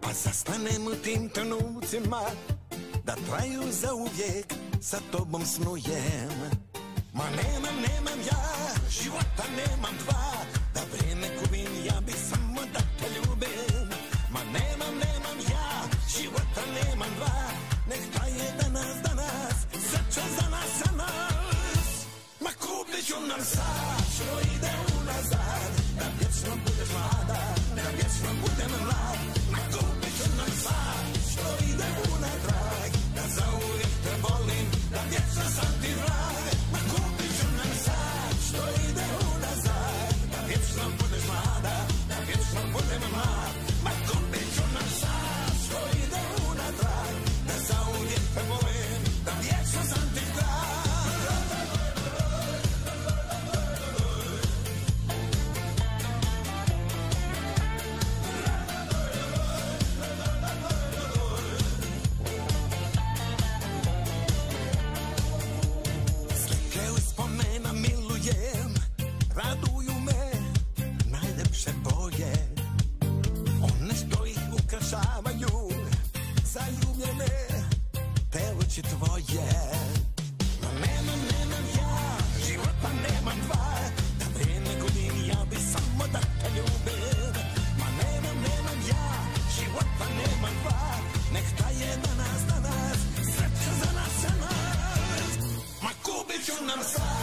Pa zastanem u tim trenucima da traju za uvijek sa tobom snujem. Ma nemam, nemam ja, života nemam dva, da vrijeme gubim, ja bih samo da te ljubim. Ma nemam, nemam ja, života nemam dva, nek traje danas, danas, srce za nas, za nas. Ma kupit ću nam sad, što ide unazad, da vječno budeš mlada, da vječno budem mlad. Ma kupit ću nam sad, što ide unatrag, da zauvijek te volim, da vječno sam pokušavaju Zaljubljene pevući tvoje. No nemam, nemam ja, života pa nemam dva. Da vrijeme gudim ja bi samo da te ljubim. Ma nemam, nemam ja, života pa nemam dva. Nek ta je danas, danas, sreća za nas, za nas. Ma kupit ću nam sad.